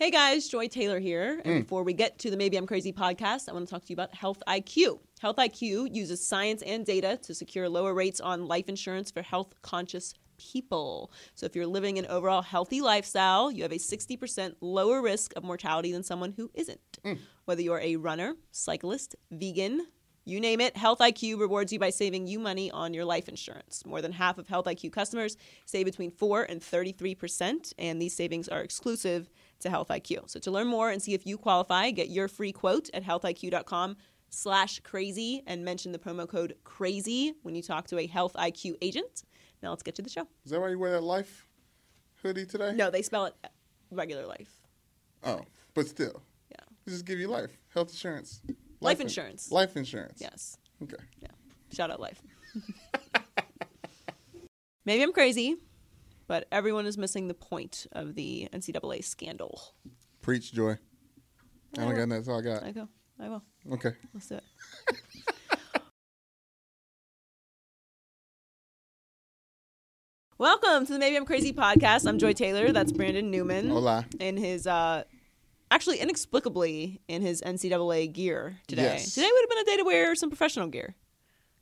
Hey guys, Joy Taylor here. And mm. before we get to the Maybe I'm Crazy podcast, I want to talk to you about Health IQ. Health IQ uses science and data to secure lower rates on life insurance for health conscious people. So if you're living an overall healthy lifestyle, you have a 60% lower risk of mortality than someone who isn't. Mm. Whether you're a runner, cyclist, vegan, you name it, Health IQ rewards you by saving you money on your life insurance. More than half of Health IQ customers save between 4 and 33%, and these savings are exclusive to Health IQ. So to learn more and see if you qualify, get your free quote at healthiq.com slash crazy and mention the promo code crazy when you talk to a Health IQ agent. Now let's get to the show. Is that why you wear that life hoodie today? No, they spell it regular life. Oh, but still, Yeah. they just give you life, health insurance, Life in- insurance. life insurance. Yes. Okay. Yeah. Shout out life. Maybe I'm crazy, but everyone is missing the point of the NCAA scandal. Preach joy. I don't got. That's all I got. I go. I will. Okay. Let's do it. Welcome to the Maybe I'm Crazy podcast. I'm Joy Taylor. That's Brandon Newman. Hola. In his, uh, actually, inexplicably, in his NCAA gear today. Yes. Today would have been a day to wear some professional gear.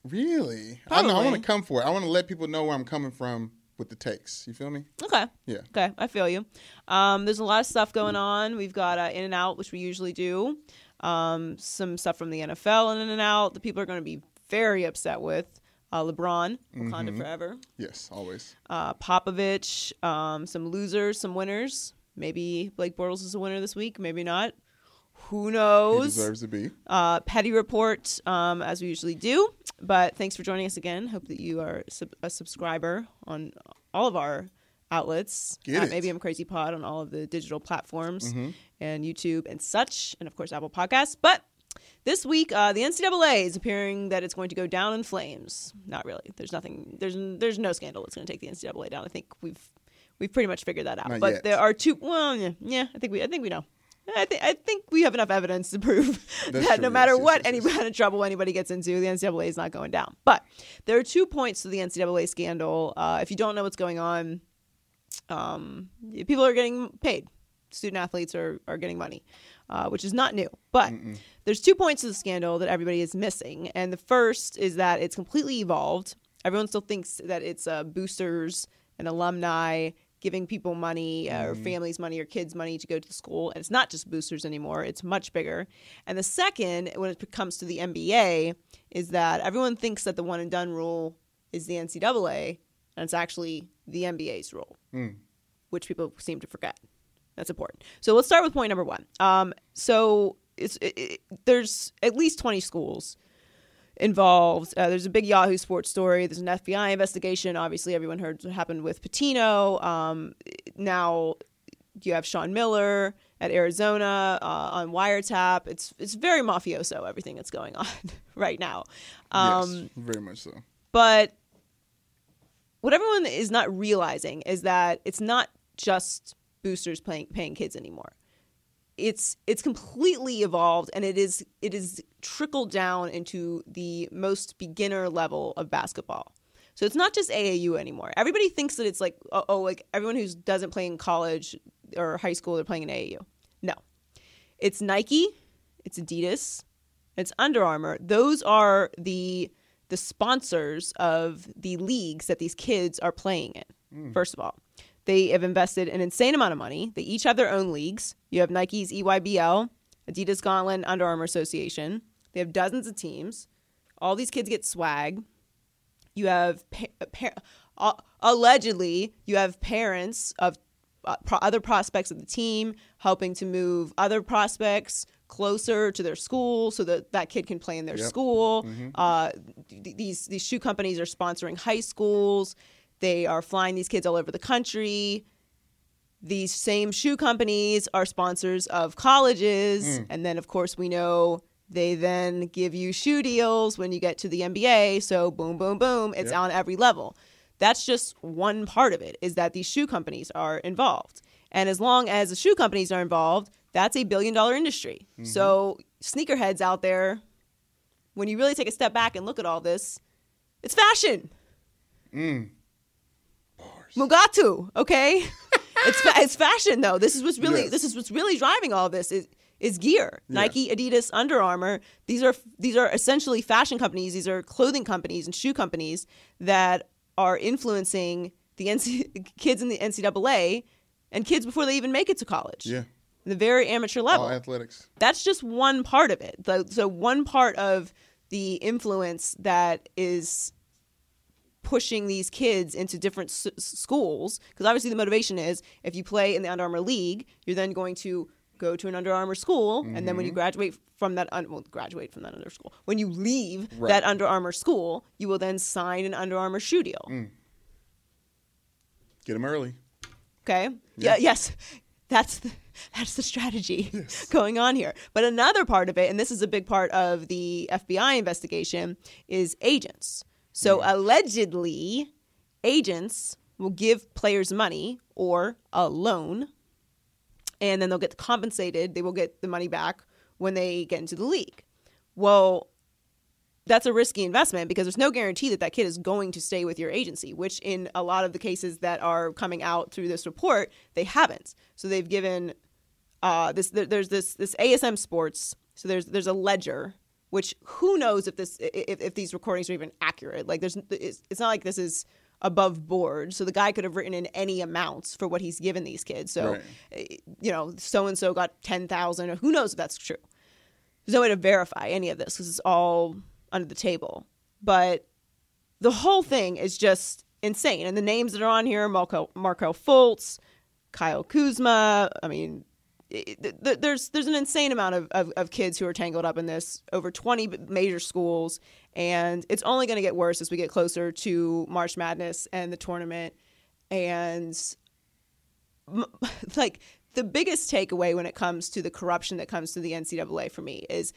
Really? I know. I want to come for it. I want to let people know where I'm coming from with the takes. You feel me? Okay. Yeah. Okay, I feel you. Um, there's a lot of stuff going on. We've got uh, In and Out, which we usually do. Um, some stuff from the NFL in and Out that people are going to be very upset with. Uh, LeBron, Wakanda forever. Yes, always. Uh, Popovich, um, some losers, some winners. Maybe Blake Bortles is a winner this week. Maybe not. Who knows? He deserves to be. uh, petty report um, as we usually do. But thanks for joining us again. Hope that you are sub- a subscriber on all of our outlets. Get at it. Maybe I'm Crazy Pod on all of the digital platforms Mm-hmm. and YouTube and such, and of course Apple Podcasts. But this week, uh, the NCAA is appearing that it's going to go down in flames. Not really. There's nothing. There's there's no scandal that's going to take the NCAA down. I think we've we've pretty much figured that out. Not but yet. there are two. Well, yeah, yeah. I think we I think we know. I think I think we have enough evidence to prove That's that true, no matter yes, what yes, any yes. kind of trouble anybody gets into, the NCAA is not going down. But there are two points to the NCAA scandal. Uh, if you don't know what's going on, um, people are getting paid. Student athletes are, are getting money, uh, which is not new. But there's two points to the scandal that everybody is missing. And the first is that it's completely evolved. Everyone still thinks that it's uh, boosters and alumni giving people money uh, or families money or kids money to go to the school. And it's not just boosters anymore, it's much bigger. And the second, when it comes to the NBA, is that everyone thinks that the one and done rule is the NCAA, and it's actually the NBA's rule which people seem to forget. That's important. So let's start with point number one. Um, so it's it, it, there's at least 20 schools involved. Uh, there's a big Yahoo Sports story. There's an FBI investigation. Obviously, everyone heard what happened with Pitino. Um, now you have Sean Miller at Arizona uh, on wiretap. It's it's very mafioso everything that's going on right now. Um, yes, very much so. but what everyone is not realizing is that it's not just boosters paying paying kids anymore. It's it's completely evolved and it is it is trickled down into the most beginner level of basketball. So it's not just AAU anymore. Everybody thinks that it's like oh, oh like everyone who doesn't play in college or high school they're playing in AAU. No. It's Nike, it's Adidas, it's Under Armour. Those are the the sponsors of the leagues that these kids are playing in. Mm. First of all, they have invested an insane amount of money. They each have their own leagues. You have Nike's EYBL, Adidas Gauntlet, Under Armour Association. They have dozens of teams. All these kids get swag. You have pa- pa- uh, allegedly you have parents of uh, pro- other prospects of the team helping to move other prospects closer to their school so that that kid can play in their Yep. school. Uh, th- these these shoe companies are sponsoring high schools. They are flying these kids all over the country. These same shoe companies are sponsors of colleges, and then of course we know they then give you shoe deals when you get to the NBA. So boom, boom, boom, it's Yep. on every level. That's just one part of it. Is that these shoe companies are involved, and as long as the shoe companies are involved, that's a billion dollar industry. So sneakerheads out there, when you really take a step back and look at all this, it's fashion. Mm. Bars. Mugatu, okay? it's fa- it's fashion though. This is what's really Yes. this is what's really driving all this is is gear. Yeah. Nike, Adidas, Under Armour. These are these are essentially fashion companies. These are clothing companies and shoe companies that are influencing the NC- kids in the NCAA and kids before they even make it to college. Yeah. The very amateur level All athletics. that's just one part of it. The, so one part of the influence that is pushing these kids into different s- schools, because obviously the motivation is if you play in the Under Armour league, you're then going to go to an Under Armour school, and then when you mm-hmm. graduate from that, un- well, graduate from that Under school, when you leave Right. that Under Armour school, you will then sign an Under Armour shoe deal. Mm. Get them early. Okay. Yeah. Yeah. Yes. That's the, that's the strategy going on here. But another part of it, and this is a big part of the FBI investigation, is agents. So allegedly, agents will give players money or a loan, and then they'll get compensated. They will get the money back when they get into the league. Well, that's a risky investment because there's no guarantee that that kid is going to stay with your agency, which in a lot of the cases that are coming out through this report, they haven't. So they've given uh, this. There's this this ASM Sports. So there's there's a ledger, which who knows if this if, if these recordings are even accurate. Like there's it's, it's not like this is above board. So the guy could have written in any amounts for what he's given these kids. So Right. eh, you know, so and so got ten thousand. Who knows if that's true? There's no way to verify any of this because it's all under the table. But the whole thing is just insane. And the names that are on here Markelle, Markelle Fultz, Kyle Kuzma. I mean, there's there's an insane amount of, of, of kids who are tangled up in this, over 20 major schools. And it's only going to get worse as we get closer to March Madness and the tournament. And like the biggest takeaway when it comes to the corruption that comes to the NCAA for me is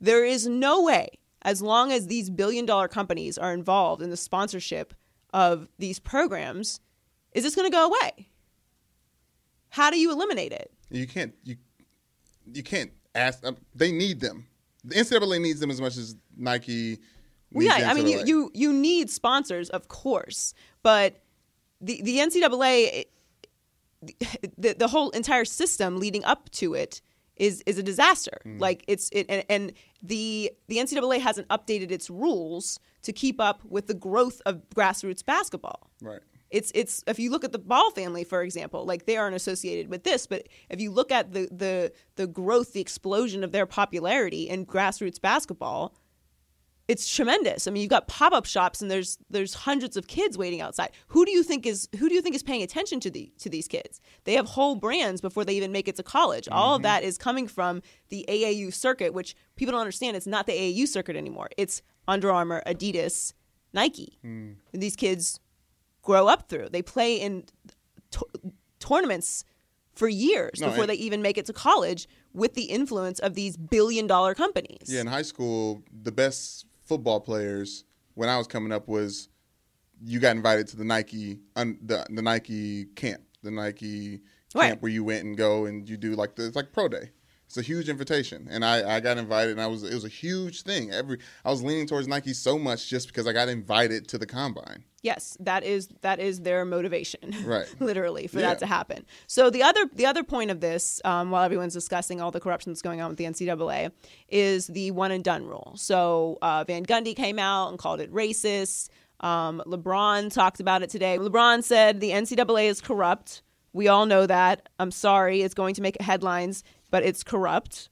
there is no way, as long as these billion dollar companies are involved in the sponsorship of these programs, is this going to go away? How do you eliminate it? You can't you you can't ask. Um, they need them. The NCAA needs them as much as Nike. Well, yeah, I mean, you, you you need sponsors, of course, but the the NCAA, the the whole entire system leading up to it is is a disaster. Like it's it and, and the the NCAA hasn't updated its rules to keep up with the growth of grassroots basketball. right. It's it's if you look at the Ball family, for example, like they aren't associated with this, but if you look at the the the growth, the explosion of their popularity in grassroots basketball, it's tremendous. I mean, you've got pop up shops and there's there's hundreds of kids waiting outside. Who do you think is who do you think is paying attention to the to these kids? They have whole brands before they even make it to college. All of that is coming from the AAU circuit, which people don't understand. It's not the AAU circuit anymore. It's Under Armour, Adidas, Nike. Mm. And these kids grow up through. They play in to- tournaments for years No, before and- they even make it to college with the influence of these billion dollar companies. Yeah, in high school, the best football players when I was coming up was you got invited to the Nike un, the the Nike camp, the Nike Right. camp where you went and go and you do like the it's like pro day. It's a huge invitation, and I, I got invited, and I was it was a huge thing. Every I was leaning towards Nike so much just because I got invited to the combine. Yes, that is that is their motivation, Right. literally, for Yeah. that to happen. So the other the other point of this, um, while everyone's discussing all the corruption that's going on with the NCAA, is the one and done rule. So uh, Van Gundy came out and called it racist. Um, LeBron talked about it today. LeBron said the NCAA is corrupt. We all know that. I'm sorry, it's going to make headlines, but it's corrupt.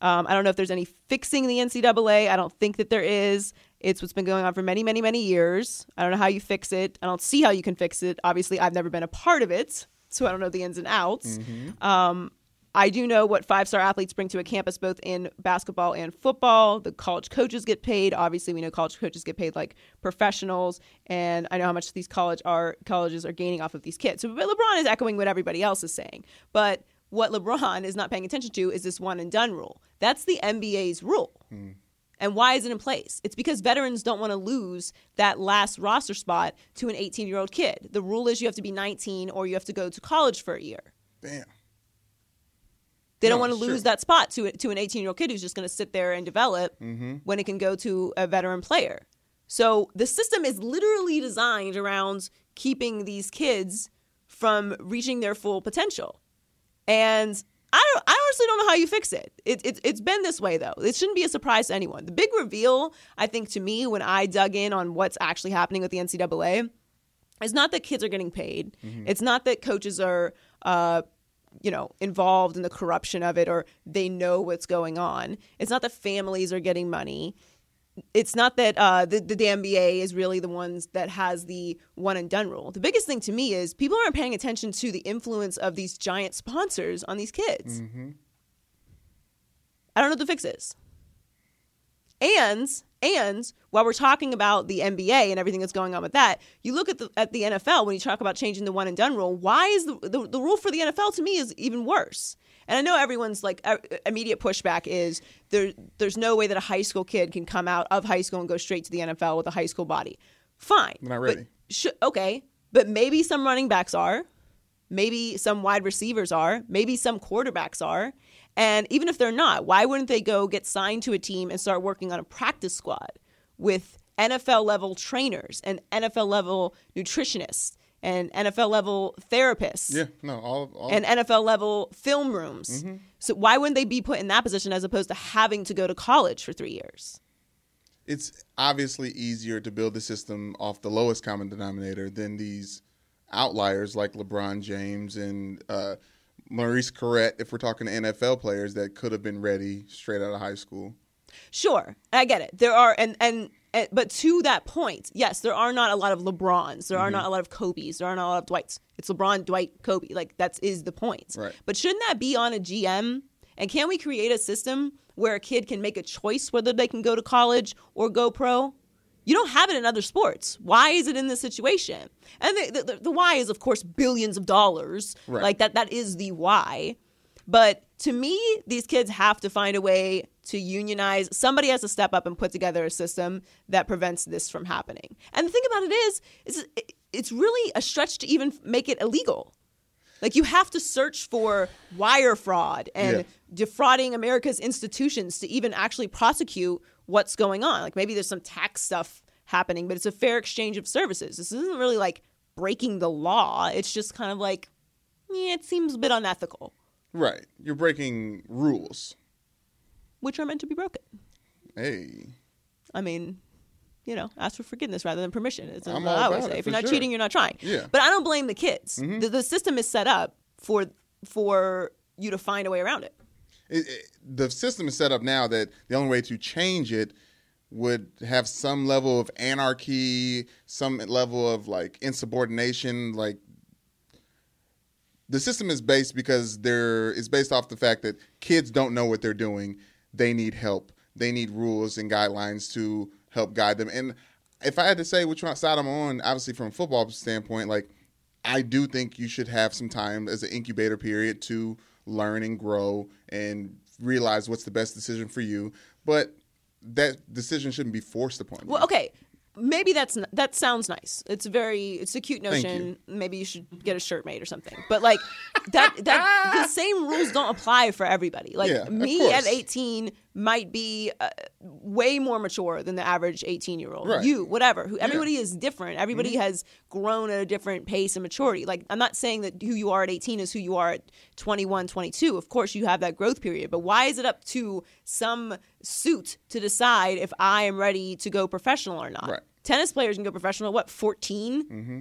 Um, I don't know if there's any fixing the NCAA. I don't think that there is. It's what's been going on for many, many, many years. I don't know how you fix it. I don't see how you can fix it. Obviously, I've never been a part of it, so I don't know the ins and outs. Um, I do know what five star athletes bring to a campus, both in basketball and football. The college coaches get paid. Obviously, we know college coaches get paid like professionals, and I know how much these college are colleges are gaining off of these kids. So but LeBron is echoing what everybody else is saying, but what LeBron is not paying attention to is this one and done rule. That's the NBA's rule. And why is it in place? It's because veterans don't want to lose that last roster spot to an 18 year old kid. The rule is you have to be 19 or you have to go to college for a year. Bam. They don't want to lose true. that spot to to an 18 year old kid who's just going to sit there and develop Mm-hmm. when it can go to a veteran player. So the system is literally designed around keeping these kids from reaching their full potential. And I don't, I honestly don't know how you fix it. It, it. It's been this way though. It shouldn't be a surprise to anyone. The big reveal, I think, to me, when I dug in on what's actually happening with the NCAA, is not that kids are getting paid. It's not that coaches are, uh, you know, involved in the corruption of it or they know what's going on. It's not that families are getting money. It's not that uh, the, the, NBA is really the ones that has the one and done rule. The biggest thing to me is people aren't paying attention to the influence of these giant sponsors on these kids. I don't know what the fix is. And and while we're talking about the NBA and everything that's going on with that, you look at the at the NFL when you talk about changing the one and done rule. Why is the the, the rule for the NFL to me is even worse? And I know everyone's like immediate pushback is there. There's no way that a high school kid can come out of high school and go straight to the NFL with a high school body. Fine, not ready. sh- okay, but maybe some running backs are. Maybe some wide receivers are. Maybe some quarterbacks are. And even if they're not, why wouldn't they go get signed to a team and start working on a practice squad with NFL level trainers and NFL level nutritionists and NFL level therapists? Yeah, no, all, all and NFL level film rooms. Mm-hmm. So why wouldn't they be put in that position as opposed to having to go to college for three years? it's obviously easier to build a system off the lowest common denominator than these outliers like LeBron James and uh, Maurice Clarett, if we're talking to NFL players that could have been ready straight out of high school. Sure, I get it. There are and and. But to that point, yes, there are not a lot of LeBrons. There are Mm-hmm. not a lot of Kobe's. There are not a lot of Dwights. It's LeBron, Dwight, Kobe. Like that is the point. Right. But shouldn't that be on a GM? And can we create a system where a kid can make a choice whether they can go to college or go pro? You don't have it in other sports. Why is it in this situation? And the, the, the why is, of course, billions of dollars. Right. Like that. That is the why. But to me, these kids have to find a way to unionize. Somebody has to step up and put together a system that prevents this from happening. And the thing about it is, is it's really a stretch to even make it illegal. Like you have to search for wire fraud and Yeah. defrauding America's institutions to even actually prosecute what's going on. Like maybe there's some tax stuff happening, but it's a fair exchange of services. This isn't really like breaking the law. It's just kind of like, yeah, it seems a bit unethical, Right. You're breaking rules. which are meant to be broken. Hey. I mean, you know, ask for forgiveness rather than permission. It's what all I would say. If you're not sure. cheating, you're not trying. Yeah. Mm-hmm. But I don't blame the kids. The, the system is set up for for you to find a way around it. It, it, the system is set up now that the only way to change it would have some level of anarchy, some level of like insubordination. Like the system is based because there is based off the fact that kids don't know what they're doing. They need help. They need rules and guidelines to help guide them. And if I had to say which side I'm on, obviously from a football standpoint, like I do think you should have some time as an incubator period to learn and grow and realize what's the best decision for you. But that decision shouldn't be forced upon you. Well, okay. Maybe that's that sounds nice. It's very it's a cute notion. Maybe you should get a shirt made or something. But like that that the same rules don't apply for everybody. Like Yeah, me at 18 might be uh, way more mature than the average 18 year old. Right. Mm-hmm. You, whatever. Who everybody is different. Everybody has grown at a different pace and maturity. Like I'm not saying that who you are at 18 is who you are at 21, 22. Of course you have that growth period, but why is it up to some suit to decide if I am ready to go professional or not? Right. Tennis players can go professional what 14? Mm-hmm.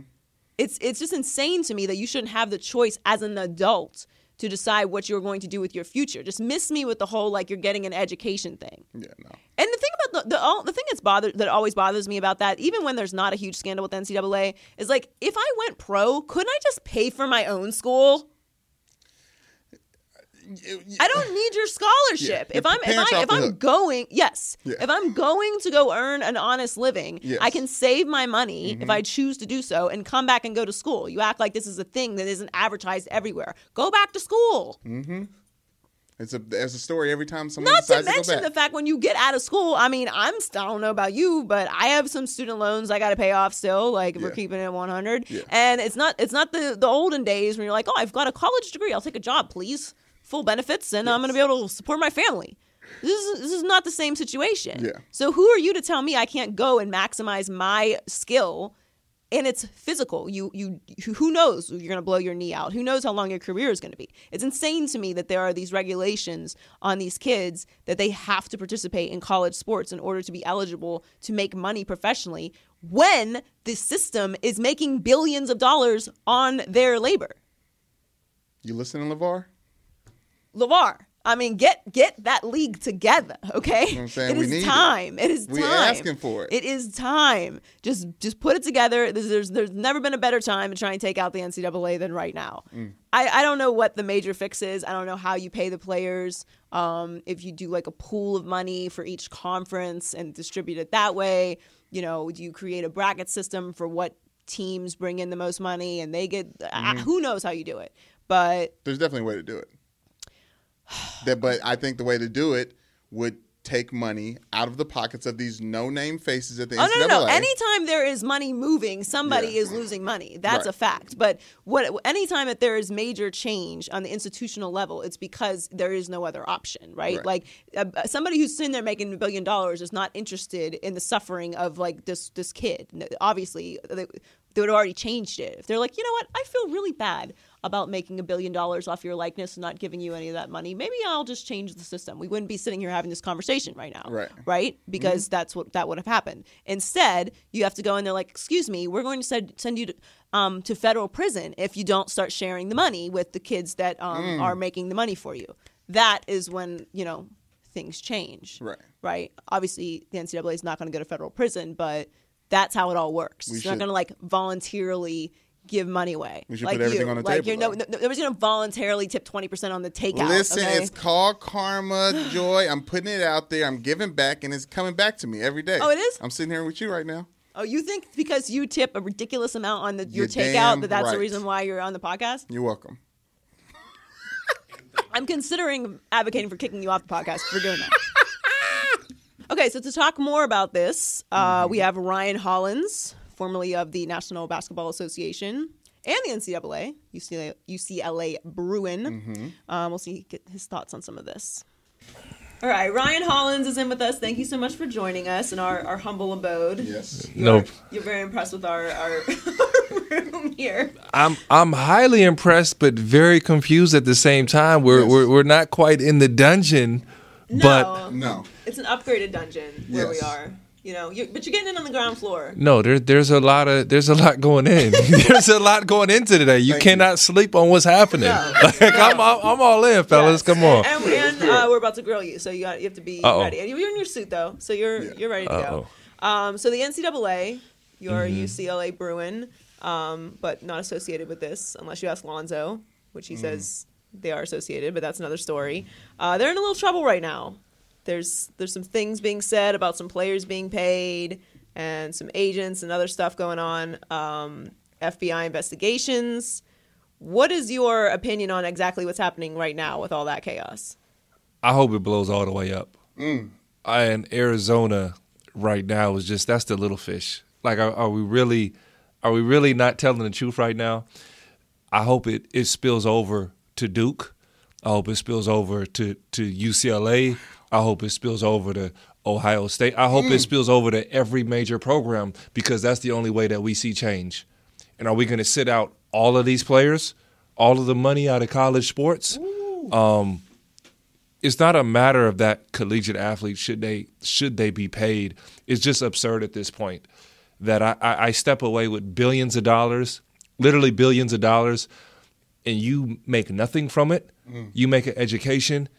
It's it's just insane to me that you shouldn't have the choice as an adult to decide what you're going to do with your future. Just miss me with the whole like you're getting an education thing. yeah, no. And the thing about the the, all, the thing that's bothered that always bothers me about that, even when there's not a huge scandal with NCAA, is like if I went pro, couldn't I just pay for my own school? I don't need your scholarship. Yeah, If I'm if I if I'm going, yes. Yeah. If I'm going to go earn an honest living, Yes. Mm-hmm. I can save my money if I choose to do so and come back and go to school. You act like this is a thing that isn't advertised everywhere. Go back to school. Mhm. It's a there's a story every time someone Not to to, mention go the fact when you get out of school, I mean, I'm I don't know about you, but I have some student loans I got to pay off still. Like if we're keeping it at 100, Yeah. and it's not it's not the the olden days when you're like, oh, I've got a college degree, I'll take a job, please, full benefits, and I'm going to be able to support my family. This is this is not the same situation. Yeah. So who are you to tell me I can't go and maximize my skill? and it's physical. You you who knows you're going to blow your knee out? Who knows how long your career is going to be? It's insane to me that there are these regulations on these kids that they have to participate in college sports in order to be eligible to make money professionally when the system is making billions of dollars on their labor. You listening, LaVar? LaVar, I mean, get get that league together, okay? You know what I'm saying? It We is need it. time. It is We time. asking for it. It is time. Just just put it together. There's, there's there's never been a better time to try and take out the NCAA than right now. Mm. I, I don't know what the major fix is. I don't know how you pay the players. Um, if you do like a pool of money for each conference and distribute it that way, you know, do you create a bracket system for what teams bring in the most money and they get? Mm-hmm. I, who knows how you do it? But There's definitely a way to do it. that, but I think the way to do it would take money out of the pockets of these no-name faces at the Oh NCAA. no, no, no! Anytime there is money moving, somebody Yeah. is losing money. That's Right. a fact. But what? Anytime that there is major change on the institutional level, it's because there is no other option, right? Right. Like uh, somebody who's sitting there making a billion dollars is not interested in the suffering of like this this kid. Obviously, they, they would have already changed it. If they're like, you know what, I feel really bad about making a billion dollars off your likeness and not giving you any of that money. Maybe I'll just change the system. We wouldn't be sitting here having this conversation right now Right. right? Because that's what that would have happened. Instead, you have to go in there like, excuse me, we're going to send send you to, um, to federal prison if you don't start sharing the money with the kids that um, are making the money for you. That is when you know things change, Right. Right. Obviously, the NCAA is not going to go to federal prison, but that's how it all works. We it's not going to like voluntarily. Give money away. We should like put everything you. on the like table, You're no, though. no, nobody's going to voluntarily tip twenty percent on the takeout. Listen, okay? it's called karma, joy. I'm putting it out there. I'm giving back, and it's coming back to me every day. Oh, it is? I'm sitting here with you right now. Oh, you think because you tip a ridiculous amount on the, your You're takeout that that's the reason why you're on the podcast? You're welcome. I'm considering advocating for kicking you off the podcast for doing that. okay, so to talk more about this, uh, we have Ryan Hollins, formerly of the National Basketball Association and the NCAA, UCLA, UCLA Bruin. Um, we'll see get his thoughts on some of this. All right, Ryan Hollins is in with us. Thank you so much for joining us in our, our humble abode. Yes. Nope. You're very impressed with our, our, our room here. I'm I'm highly impressed, but very confused at the same time. We're Yes. we're, we're not quite in the dungeon, but No. No. It's an upgraded dungeon where we are. You know, you but you're getting in on the ground floor. no, there, there's a lot of there's a lot going in. there's a lot going into today. You Thank you. cannot sleep on what's happening. No. Like I'm, I'm I'm all in, fellas. Yes. Come on. And, and uh, we're about to grill you, so you got you have to be Uh-oh. ready. And you're in your suit though, so you're Yeah. you're ready to go. Um, so the NCAA, you're Mm-hmm. UCLA Bruin, um, but not associated with this unless you ask Lonzo, which Mm. he says they are associated, but that's another story. Uh, they're in a little trouble right now. There's there's some things being said about some players being paid and some agents and other stuff going on. Um, FBI investigations. What is your opinion on exactly what's happening right now with all that chaos? I hope it blows all the way up. I, in Arizona right now is just that's the little fish. Like, are, are we really, are we really not telling the truth right now? I hope it it spills over to Duke. I hope it spills over to to UCLA. I hope it spills over to Ohio State. I hope it mm. spills over to every major program because that's the only way that we see change. And are we going to sit out all of these players, all of the money out of college sports? Um, it's not a matter of that collegiate athletes should they should they be paid. It's just absurd at this point that I, I, I step away with billions of dollars, literally billions of dollars, and you make nothing from it. Mm. You make an education,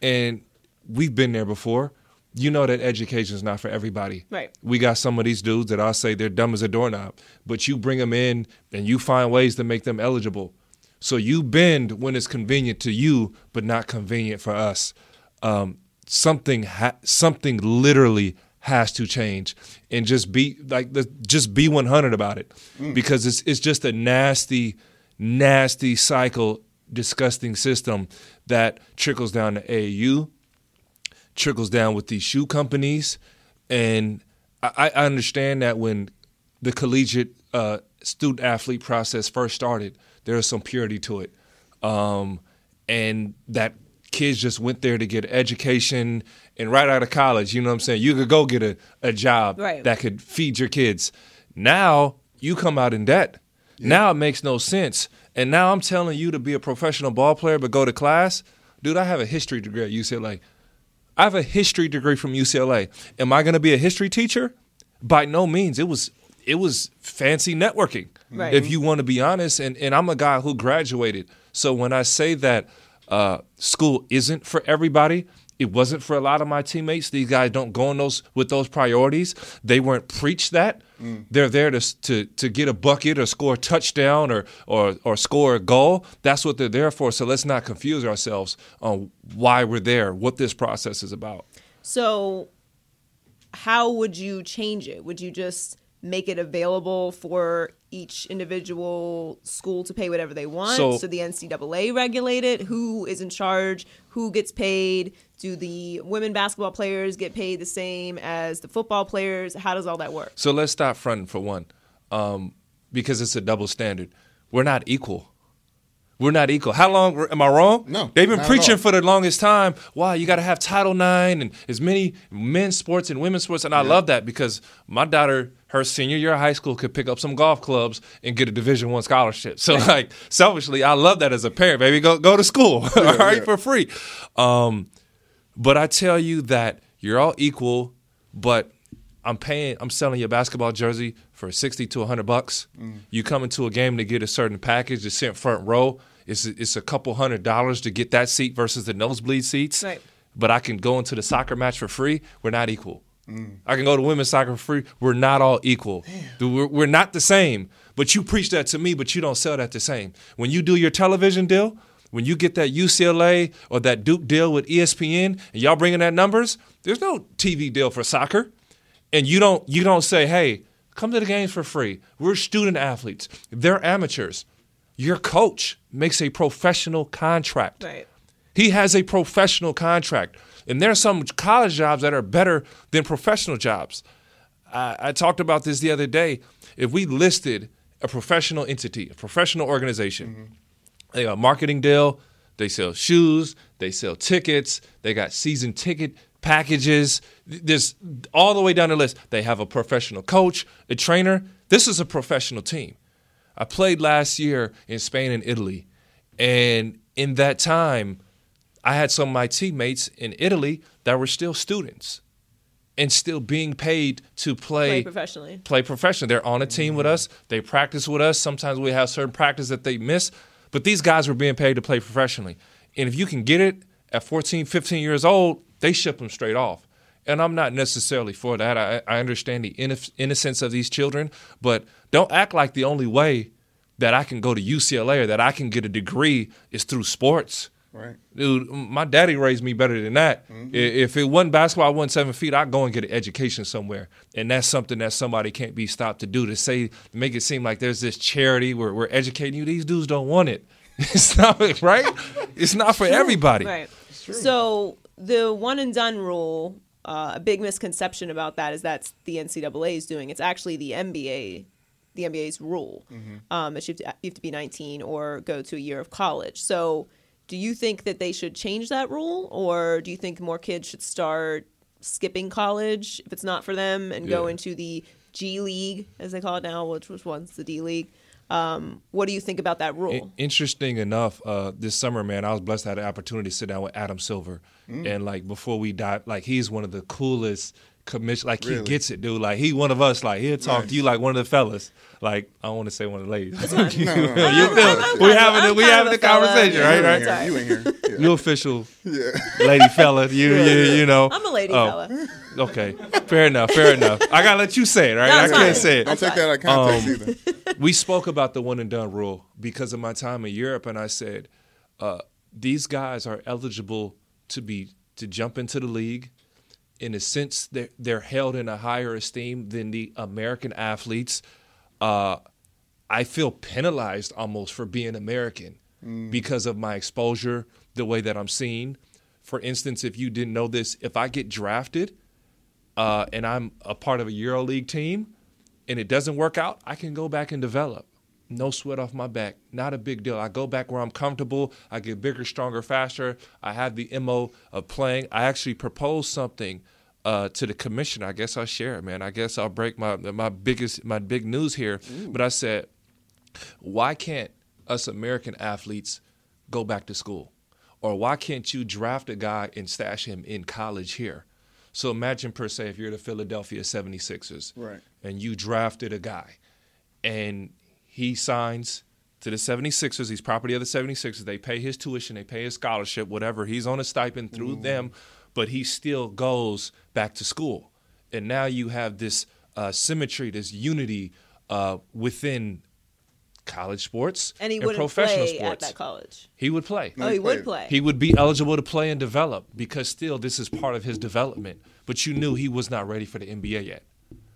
and we've been there before. You know that education is not for everybody. Right. We got some of these dudes that I'll say they're dumb as a doorknob, but you bring them in and you find ways to make them eligible. So you bend when it's convenient to you, but not convenient for us. Um, something, ha- something literally has to change, and just be like, the, just be 100 about it, because it's it's just a nasty, nasty cycle, disgusting system that trickles down to AAU, trickles down with these shoe companies, and I, I understand that when the collegiate uh, student athlete process first started, there was some purity to it, um, and that kids just went there to get education and right out of college, you know what I'm saying? You could go get a, a job Right. that could feed your kids. Now you come out in debt. Now it makes no sense. And now I'm telling you to be a professional ball player but go to class. Dude, I have a history degree at UCLA. I have a history degree from UCLA. Am I going to be a history teacher? By no means. It was it was fancy networking. Right. If you want to be honest, and, and I'm a guy who graduated. So when I say that uh, school isn't for everybody, it wasn't for a lot of my teammates. These guys don't go on those with those priorities. They weren't preached that. Mm. They're there to, to to get a bucket or score a touchdown or, or or score a goal. That's what they're there for. So let's not confuse ourselves on why we're there, what this process is about. So, how would you change it? Would you just make it available for each individual school to pay whatever they want? So- So, the NCAA regulate it? Who is in charge? Who gets paid? Do the women basketball players get paid the same as the football players? How does all that work? So let's stop fronting for one, um, because it's a double standard. We're not equal. We're not equal. How long am I wrong? No, they've been preaching for the longest time. Wow, you got to have Title IX and as many men's sports and women's sports, and I love that because my daughter, her senior year of high school, could pick up some golf clubs and get a Division One scholarship. So, like, selfishly, I love that as a parent. Baby, go go to school, all right, yeah. for free. Um, but I tell you that you're all equal, but I'm paying, I'm selling your basketball jersey for 60 to 100 bucks. You come into a game to get a certain package to sit front row. It's, it's a couple hundred dollars to get that seat versus the nosebleed seats. Right. But I can go into the soccer match for free. We're not equal. I can go to women's soccer for free. We're not all equal. We're, we're not the same. But you preach that to me, but you don't sell that the same. When you do your television deal, when you get that UCLA or that Duke deal with ESPN, and y'all bringing that numbers, there's no TV deal for soccer, and you don't you don't say, hey, come to the games for free. We're student athletes. They're amateurs. Your coach makes a professional contract. Right. He has a professional contract. And there are some college jobs that are better than professional jobs. I, I talked about this the other day. If we listed a professional entity, a professional organization, mm-hmm. they got a marketing deal, they sell shoes, they sell tickets, they got season ticket packages. There's all the way down the list. They have a professional coach, a trainer. This is a professional team. I played last year in Spain and Italy, and in that time, I had some of my teammates in Italy that were still students and still being paid to Play play professionally. play professionally. They're on a team with us. They practice with us. Sometimes we have certain practice that they miss, but these guys were being paid to play professionally. And if you can get it at 14, 15 years old, they ship them straight off. And I'm not necessarily for that. I, I understand the inno- innocence of these children, but don't act like the only way that I can go to UCLA or that I can get a degree is through sports. Right. Dude, my daddy raised me better than that. Mm-hmm. If it wasn't basketball, I wasn't seven feet, I'd go and get an education somewhere. And that's something that somebody can't be stopped to do to say, make it seem like there's this charity where we're educating you. These dudes don't want it. It's not, right? It's not for everybody. Right. So the one and done rule, uh, a big misconception about that is that's the NCAA is doing. It's actually the NBA, the NBA's rule um, that you have, to, you have to be 19 or go to a year of college. So do you think that they should change that rule, or do you think more kids should start skipping college if it's not for them and go into the G League as they call it now, which was once the D League? Um, what do you think about that rule? Interesting enough, uh, this summer, man, I was blessed to have the opportunity to sit down with Adam Silver, and like before we died, like he's one of the coolest commission. Like he gets it, dude. Like he one of us. Like he'll talk Nice. to you like one of the fellas. Like I don't want to say one of the ladies. No, no, no. You feel- we kind having the, we having of the a conversation, Yeah, right? Right. here. You ain't here. Yeah. You official yeah. lady fella. You you you know. I'm a lady Oh, fella. Okay, fair enough. Fair enough. I gotta let you say it, right? No, I can't fine. say it. Don't take that out of context Um, either. we spoke about the one and done rule because of my time in Europe, and I said uh, these guys are eligible to be to jump into the league. In a sense, they're, they're held in a higher esteem than the American athletes. Uh, I feel penalized almost for being American because of my exposure, the way that I'm seen. For instance, if you didn't know this, if I get drafted uh, and I'm a part of a EuroLeague team and it doesn't work out, I can go back and develop. No sweat off my back. Not a big deal. I go back where I'm comfortable. I get bigger, stronger, faster. I have the MO of playing. I actually proposed something uh, to the commissioner. I guess I'll share it, man. I guess I'll break my my biggest my big news here. But I said, why can't us American athletes go back to school? Or why can't you draft a guy and stash him in college here? So imagine per se if you're the Philadelphia 76ers Right. and you drafted a guy and he signs to the 76ers, he's property of the 76ers, they pay his tuition, they pay his scholarship, whatever, he's on a stipend through them, but he still goes back to school. And now you have this uh, symmetry, this unity uh, within college sports And he wouldn't professional play at sports. that college. He would play. No, oh, he he would play. He would be eligible to play and develop because still this is part of his development. But you knew he was not ready for the NBA yet.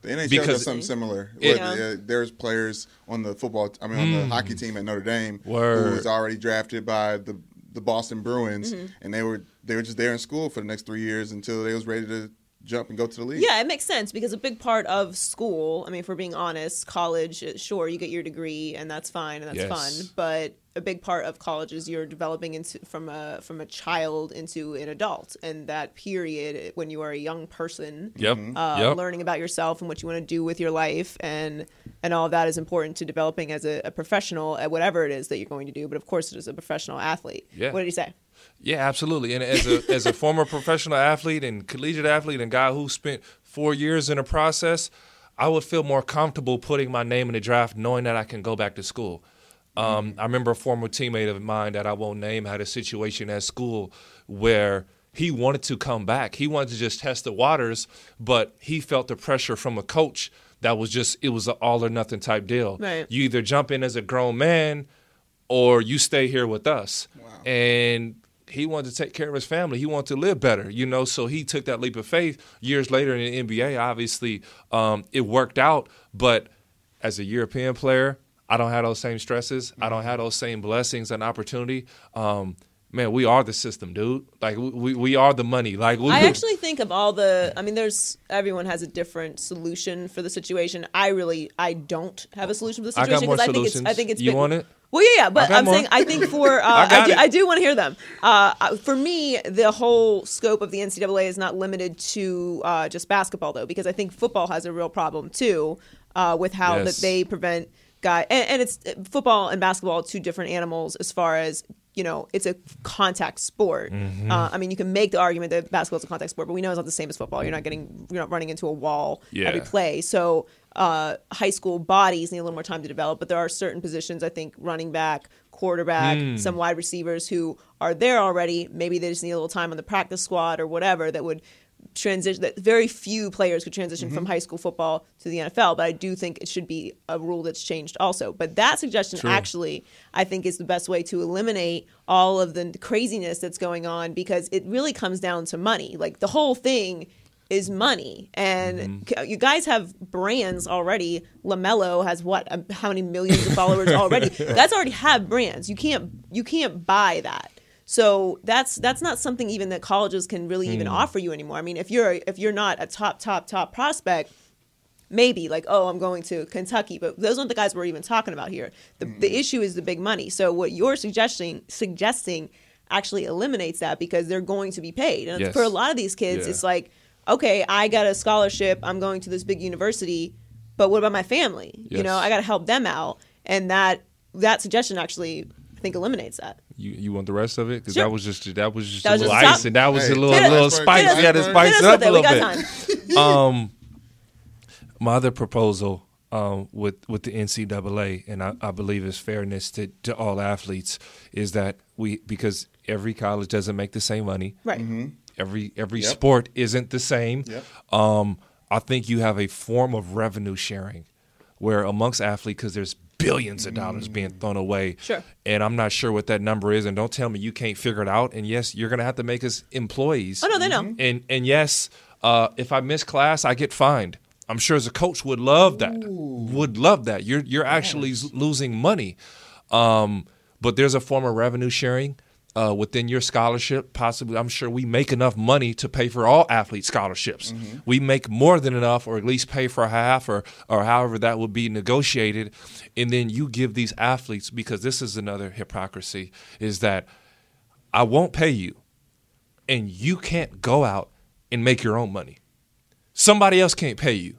The NHL Because- does something similar. It- Where, uh, there's players on the football, I mean, on the hockey team at Notre Dame. Word. who was already drafted by the the Boston Bruins, Mm-hmm. and they were they were just there in school for the next three years until they was ready to jump and go to the league. Yeah, it makes sense because a big part of school, I mean, if we're being honest, college, uh, sure, you get your degree and that's fine and that's Yes. fun, but a big part of college is you're developing into from a from a child into an adult, and that period when you are a young person, Yep. uh, yep. learning about yourself and what you want to do with your life, and and all of that is important to developing as a, a professional at whatever it is that you're going to do. But of course, as a professional athlete, Yeah. what did he say? Yeah, absolutely. And as a as a former professional athlete and collegiate athlete and guy who spent four years in a process, I would feel more comfortable putting my name in the draft, knowing that I can go back to school. Um, I remember a former teammate of mine that I won't name had a situation at school where he wanted to come back. He wanted to just test the waters, but he felt the pressure from a coach that was just it was an all or nothing type deal. Right. You either jump in as a grown man or you stay here with us. And he wanted to take care of his family. He wanted to live better, you know. So he took that leap of faith. Years later in the NBA, obviously, um, it worked out. But as a European player, I don't have those same stresses. I don't have those same blessings and opportunity. Um, man, we are the system, dude. Like we, we, we are the money. Like we, I actually think of all the. I mean, there's everyone has a different solution for the situation. I really, I don't have a solution for the I got situation more I think it's. I think it's. You been- want it? Well, yeah, yeah, but I'm more. saying I think for uh, I I, do. I do want to hear them. Uh, uh, for me, the whole scope of the NCAA is not limited to uh, just basketball, though, because I think football has a real problem too uh, with how Yes. that they prevent guy and, and it's football and basketball two different animals as far as you know it's a contact sport Mm-hmm. uh, i mean you can make the argument that basketball's a contact sport but we know it's not the same as football you're not getting you're not running into a wall every play so uh, high school bodies need a little more time to develop but there are certain positions i think running back quarterback Hmm. some wide receivers who are there already maybe they just need a little time on the practice squad or whatever that would transition that very few players could transition Mm-hmm. from high school football to the NFL but I do think it should be a rule that's changed also but that suggestion True. actually I think is the best way to eliminate all of the craziness that's going on because it really comes down to money like the whole thing is money. And Mm-hmm. you guys have brands already. LaMelo has what um, how many millions of followers already? Guys already have brands. You can't you can't buy that. So that's that's not something even that colleges can really even offer you anymore. I mean if you're if you're not a top top top prospect maybe like oh i'm going to kentucky. But those aren't the guys we're even talking about here. The, the issue is the big money. So what you're suggesting suggesting actually eliminates that because they're going to be paid. And Yes. for a lot of these kids Yeah. it's like okay i got a scholarship i'm going to this big university but what about my family you know i got to help them out and that that suggestion actually i think eliminates that You you want the rest of it? Because Sure. that was just that was just That a was little just ice, and that was Hey. a little Hit us. little spice. We had to spice it up with it. a We little got bit. um, my other proposal um, with with the NCAA, and I, I believe is fairness to, to all athletes, is that we because every college doesn't make the same money. right Every every Yep. sport isn't the same. Yep. Um, I think you have a form of revenue sharing, where amongst athletes, because there's billions of dollars being thrown away. Sure. And I'm not sure what that number is, and don't tell me you can't figure it out. And yes, you're going to have to make us employees. oh no they know And and yes, uh, if I miss class, I get fined. I'm sure as a coach would love that. Would love that. You're you're actually s- losing money. Um, but there's a form of revenue sharing uh, within your scholarship. Possibly, I'm sure we make enough money to pay for all athlete scholarships. We make more than enough, or at least pay for half, or or however that would be negotiated. And then you give these athletes because this is another hypocrisy: is that I won't pay you, and you can't go out and make your own money. Somebody else can't pay you.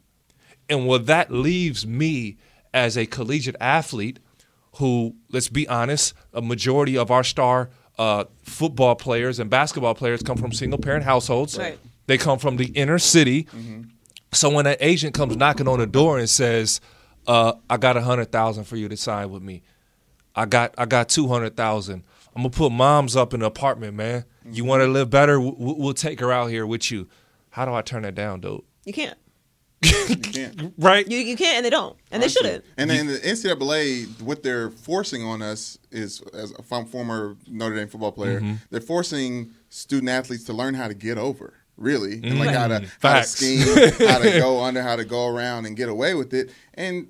And what that leaves me as a collegiate athlete who, let's be honest, a majority of our star uh, football players and basketball players come from single parent households. Right. They come from the inner city. So when an agent comes knocking on the door and says, uh, "I got a hundred thousand for you to sign with me," I got I got two hundred thousand. I'm gonna put moms up in the apartment, man. You want to live better? We'll, we'll take her out here with you. How do I turn that down, dude? You can't. You can't. Right? You you can't, and they don't, and they shouldn't. And then the NCAA, what they're forcing on us is, as a former Notre Dame football player, Mm-hmm. they're forcing student athletes to learn how to get over, really, and like how to how to Mm-hmm. Scheme, how to go under, how to go around and get away with it. And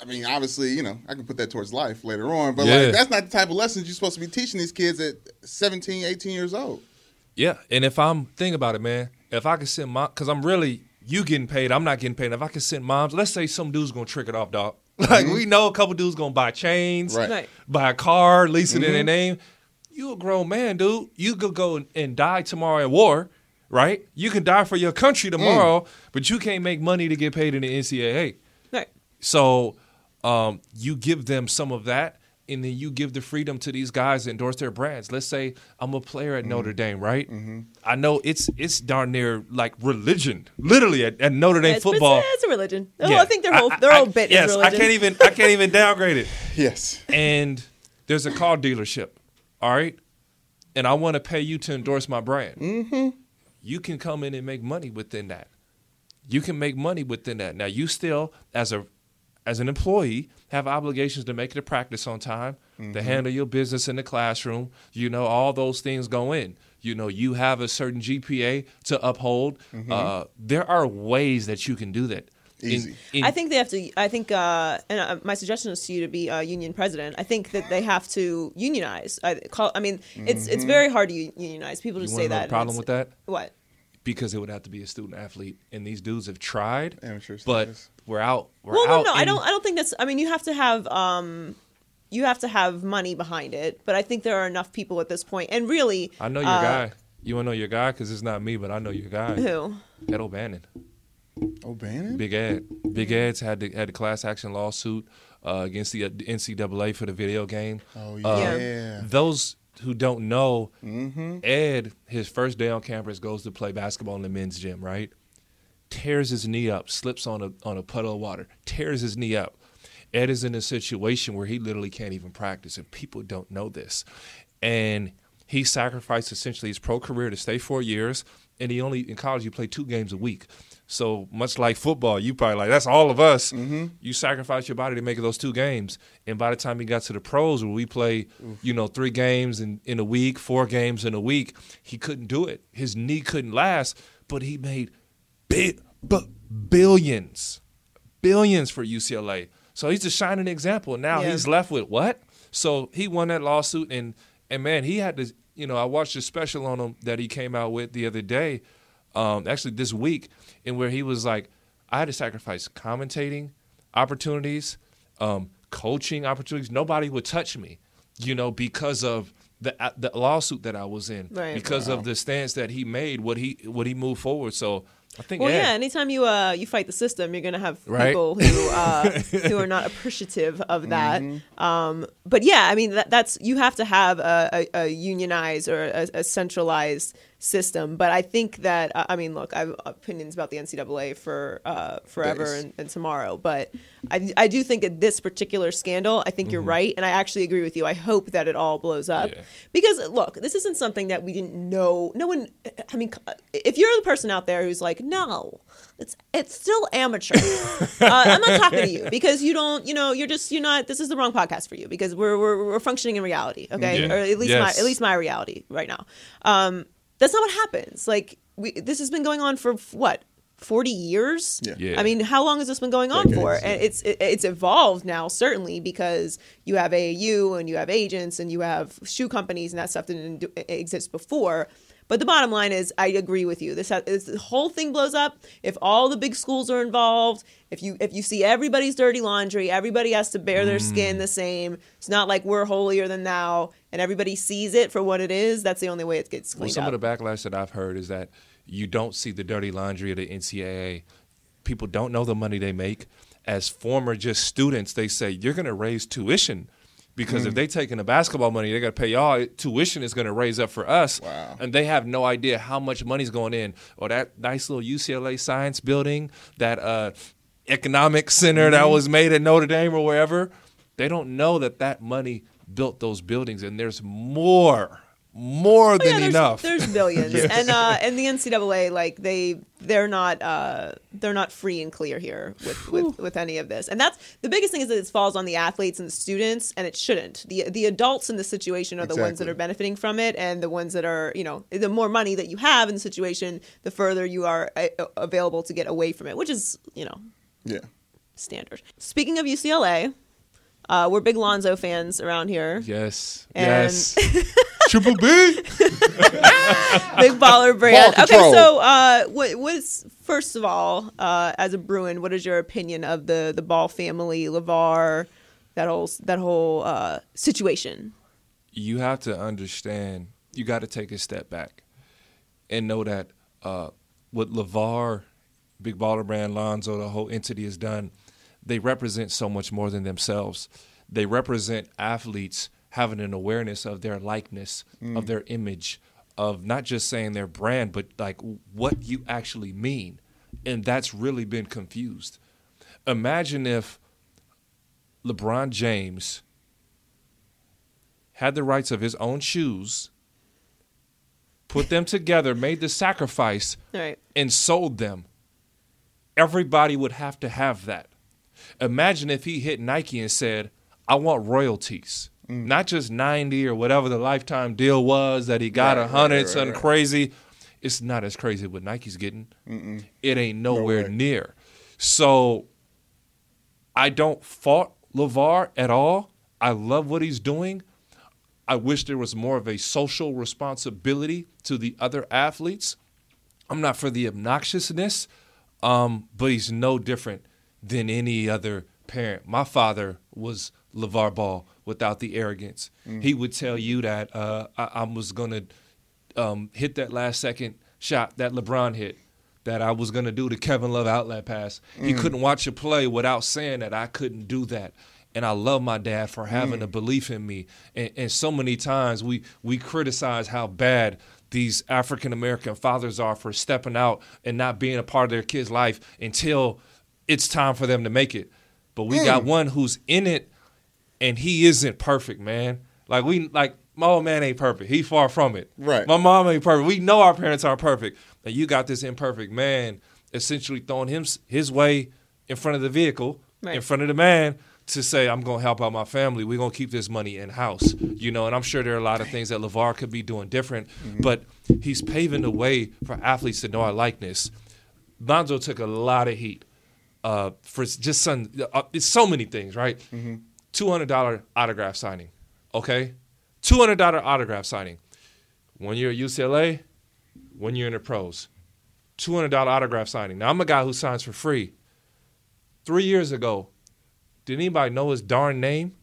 I mean, obviously, you know, I can put that towards life later on, but Yeah. like that's not the type of lessons you're supposed to be teaching these kids at 17, 18 years old. Yeah, and if I'm think about it, man, if I could send my because I'm really you getting paid, I'm not getting paid. If I can send moms, let's say some dude's gonna trick it off, dog. Like mm-hmm. we know a couple dudes gonna buy chains, Right. Right. buy a car, lease it in their mm-hmm. name. You a grown man, dude. You could go and- and die tomorrow at war, right? You can die for your country mm. tomorrow, but you can't make money to get paid in the NCAA. Right. So um, you give them some of that, and then you give the freedom to these guys to endorse their brands. Let's say I'm a player at Notre Dame, right? I know it's it's darn near like religion, literally at, at Notre Dame It's, football. It's, it's a religion. Oh, Yeah. I think their whole I- their I- whole bit yes, is religion. I can't even I can't even downgrade it. Yes. And there's a car dealership, all right, and I want to pay you to endorse my brand. Mm-hmm. You can come in and make money within that. You can make money within that. Now you still, as a as an employee, have obligations to make it to practice on time, to handle your business in the classroom. You know, all those things go in. You know, you have a certain GPA to uphold. Uh, there are ways that you can do that. Easy. in- I think they have to. I think, uh, and uh, my suggestion is to you to be a union president. I think that they have to unionize. I, call, I mean, it's it's very hard to unionize. People just want say to know that. the problem with that? What? because it would have to be a student athlete, and these dudes have tried, Amateur but status. We're out. We're Well, no, out. no, I in- don't. I don't think that's. I mean, you have to have. Um, you have to have money behind it, but I think there are enough people at this point, and really, I know your uh, guy. You want to know your guy because it's not me, but I know your guy. Who? Ed O'Bannon, O'Bannon? Big Ed. Big Ed's had the had the class action lawsuit uh, against the uh, NCAA for the video game. Oh, Uh, yeah. Those who don't know, Mm-hmm. Ed, his first day on campus, goes to play basketball in the men's gym. Right, tears his knee up, slips on a on a puddle of water, tears his knee up. Ed is in a situation where he literally can't even practice, and people don't know this. And he sacrificed essentially his pro career to stay four years, and he only in college you play two games a week. So much like football, you probably like that's all of us. Mm-hmm. You sacrifice your body to make those two games, and by the time he got to the pros, where we play, you know, three games in, in a week, four games in a week, he couldn't do it. His knee couldn't last, but he made billions, billions for UCLA. So he's a shining example. Now Yeah. he's left with what? So he won that lawsuit, and and man, he had to. You know, I watched a special on him that he came out with the other day, um, actually this week, and where he was like, I had to sacrifice commentating opportunities, um, coaching opportunities. Nobody would touch me, you know, because of the uh, the lawsuit that I was in, Right. because of the stance that he made, what he what he moved forward. So I think Well, Ed- yeah. Anytime you uh you fight the system, you're gonna have Right. people who uh who are not appreciative of that. Mm-hmm. Um, but yeah, I mean that, that's you have to have a, a, a unionized or a, a centralized system. But I think that uh, I mean, look, I have opinions about the NCAA for uh, forever and, and tomorrow, but I I do think that this particular scandal, I think you're right, and I actually agree with you. I hope that it all blows up Mm-hmm. Yeah. because look, this isn't something that we didn't know. No one, I mean, if you're the person out there who's like, no, it's it's still amateur. uh, I'm not talking to you because you don't, you know, you're just you're not. This is the wrong podcast for you because we're we're, we're functioning in reality, okay, Yeah. or at least Yes. my at least my reality right now. Um, that's not what happens. Like we, this has been going on for what. 40 years Yeah. Yeah. i mean how long has this been going on for Decades, and it's it, it's evolved now certainly because you have AAU and you have agents and you have shoe companies and that stuff didn't do, exist before But the bottom line is, I agree with you. This, this whole thing blows up if all the big schools are involved. If you if you see everybody's dirty laundry, everybody has to bear their skin mm. the same. It's not like we're holier than thou, and everybody sees it for what it is. That's the only way it gets cleaned Well, some up. of the backlash that I've heard is that you don't see the dirty laundry of the NCAA. People don't know the money they make. As former just students, they say you're going to raise tuition because if they take in the basketball money, they got to pay y'all. Tuition is going to raise up for us, Wow. and they have no idea how much money's going in. Or that nice little UCLA science building, that uh, economic center that was made at Notre Dame or wherever. They don't know that that money built those buildings, and there's more, more Oh, than yeah, there's, enough. There's billions, and uh, and the NCAA like they they're not uh, they're not free and clear here with, with with any of this, and that's the biggest thing is that it falls on the athletes and the students, and it shouldn't. the The adults in the situation are the ones that are benefiting from it, and the ones that are you know the more money that you have in the situation, the further you are uh, available to get away from it, which is you know Yeah. standard. Speaking of UCLA, uh, we're big Lonzo fans around here. Yes. And- yes. Triple B. big baller brand. Ball Okay, so uh, what what is first of all, uh, as a Bruin, what is your opinion of the the Ball family, LaVar, that whole that whole uh, situation? You have to understand. You got to take a step back and know that uh, what LaVar, Big Baller Brand, Lonzo, the whole entity has done. They represent so much more than themselves. They represent athletes having an awareness of their likeness, mm. of their image, of not just saying their brand, but like what you actually mean. And that's really been confused. Imagine if LeBron James had the rights of his own shoes, put them together, made the sacrifice, right. and sold them. Everybody would have to have that. Imagine if he hit Nike and said, I want royalties. Not just 90 or whatever the lifetime deal was that he got a Right, right, 100, right, something right. crazy. It's not as crazy what Nike's getting. It ain't nowhere way. near. So I don't fault LaVar at all. I love what he's doing. I wish there was more of a social responsibility to the other athletes. I'm not for the obnoxiousness, um, but he's no different than any other parent. My father was LaVar Ball without the arrogance. He would tell you that uh, I, I was going to um, hit that last second shot that LeBron hit, that I was going to do the Kevin Love outlet pass. He couldn't watch a play without saying that I couldn't do that. And I love my dad for having a belief in me. And, and so many times we we criticize how bad these African American fathers are for stepping out and not being a part of their kid's life until it's time for them to make it. But we got mm. one who's in it and he isn't perfect, man. Like we like my old man ain't perfect. He far from it. Right. My mom ain't perfect. We know our parents aren't perfect. And you got this imperfect man essentially throwing him his way in front of the vehicle, in front of the man to say, I'm gonna help out my family. We're gonna keep this money in house. You know, and I'm sure there are a lot of things that LaVar could be doing different, mm-hmm. but he's paving the way for athletes to know our likeness. Lonzo took a lot of heat uh, for just some. Uh, it's so many things, right? Two hundred dollar autograph signing, okay? Two hundred dollar autograph signing. When you're at UCLA, when you're in the pros, two hundred dollar autograph signing. Now I'm a guy who signs for free. Three years ago, did anybody know his darn name?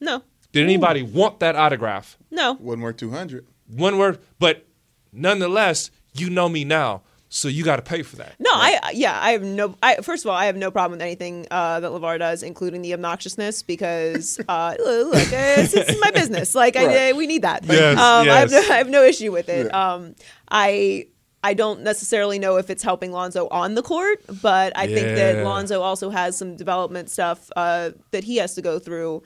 No, Did anybody want that autograph? no. Wasn't worth 200. One word, but nonetheless, you know me now, so you got to pay for that. No, I yeah, I have no. I first of all, I have no problem with anything uh, that LaVar does, including the obnoxiousness, because uh, look, it's, it's my business. Like I, Right. we need that. Yes, um, I, have no. I have no issue with it. Yeah. Um, I I don't necessarily know if it's helping Lonzo on the court, but I think that Lonzo also has some development stuff uh, that he has to go through.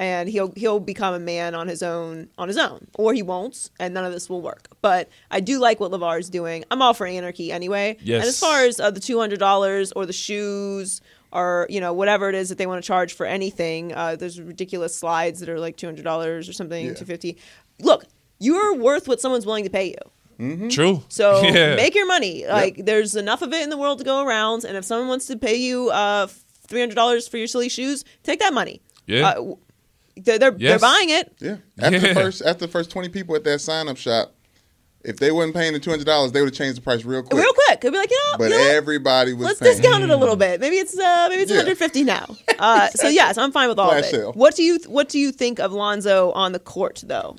And he'll he'll become a man on his own on his own, or he won't, and none of this will work. But I do like what LaVar is doing. I'm all for anarchy anyway. Yes. And as far as uh, the two hundred dollars or the shoes or you know whatever it is that they want to charge for anything, uh, there's ridiculous slides that are like two hundred dollars or something, Yeah. two fifty. Look, you're worth what someone's willing to pay you. True. So Yeah. make your money. Like there's enough of it in the world to go around, and if someone wants to pay you uh, three hundred dollars for your silly shoes, take that money. Yeah. Uh, w- they're they're, they're buying it. Yeah. After Yeah. the first after the first 20 people at that sign up shop, If they wasn't paying the two hundred dollars, they would have changed the price real quick. Real quick, could be like, you know, But you know everybody was let's paying. discount it a little bit. Maybe it's uh, maybe it's Yeah. 150 now. Uh, so yes, I'm fine with all Flash of it. sale. What do you what do you think of Lonzo on the court though?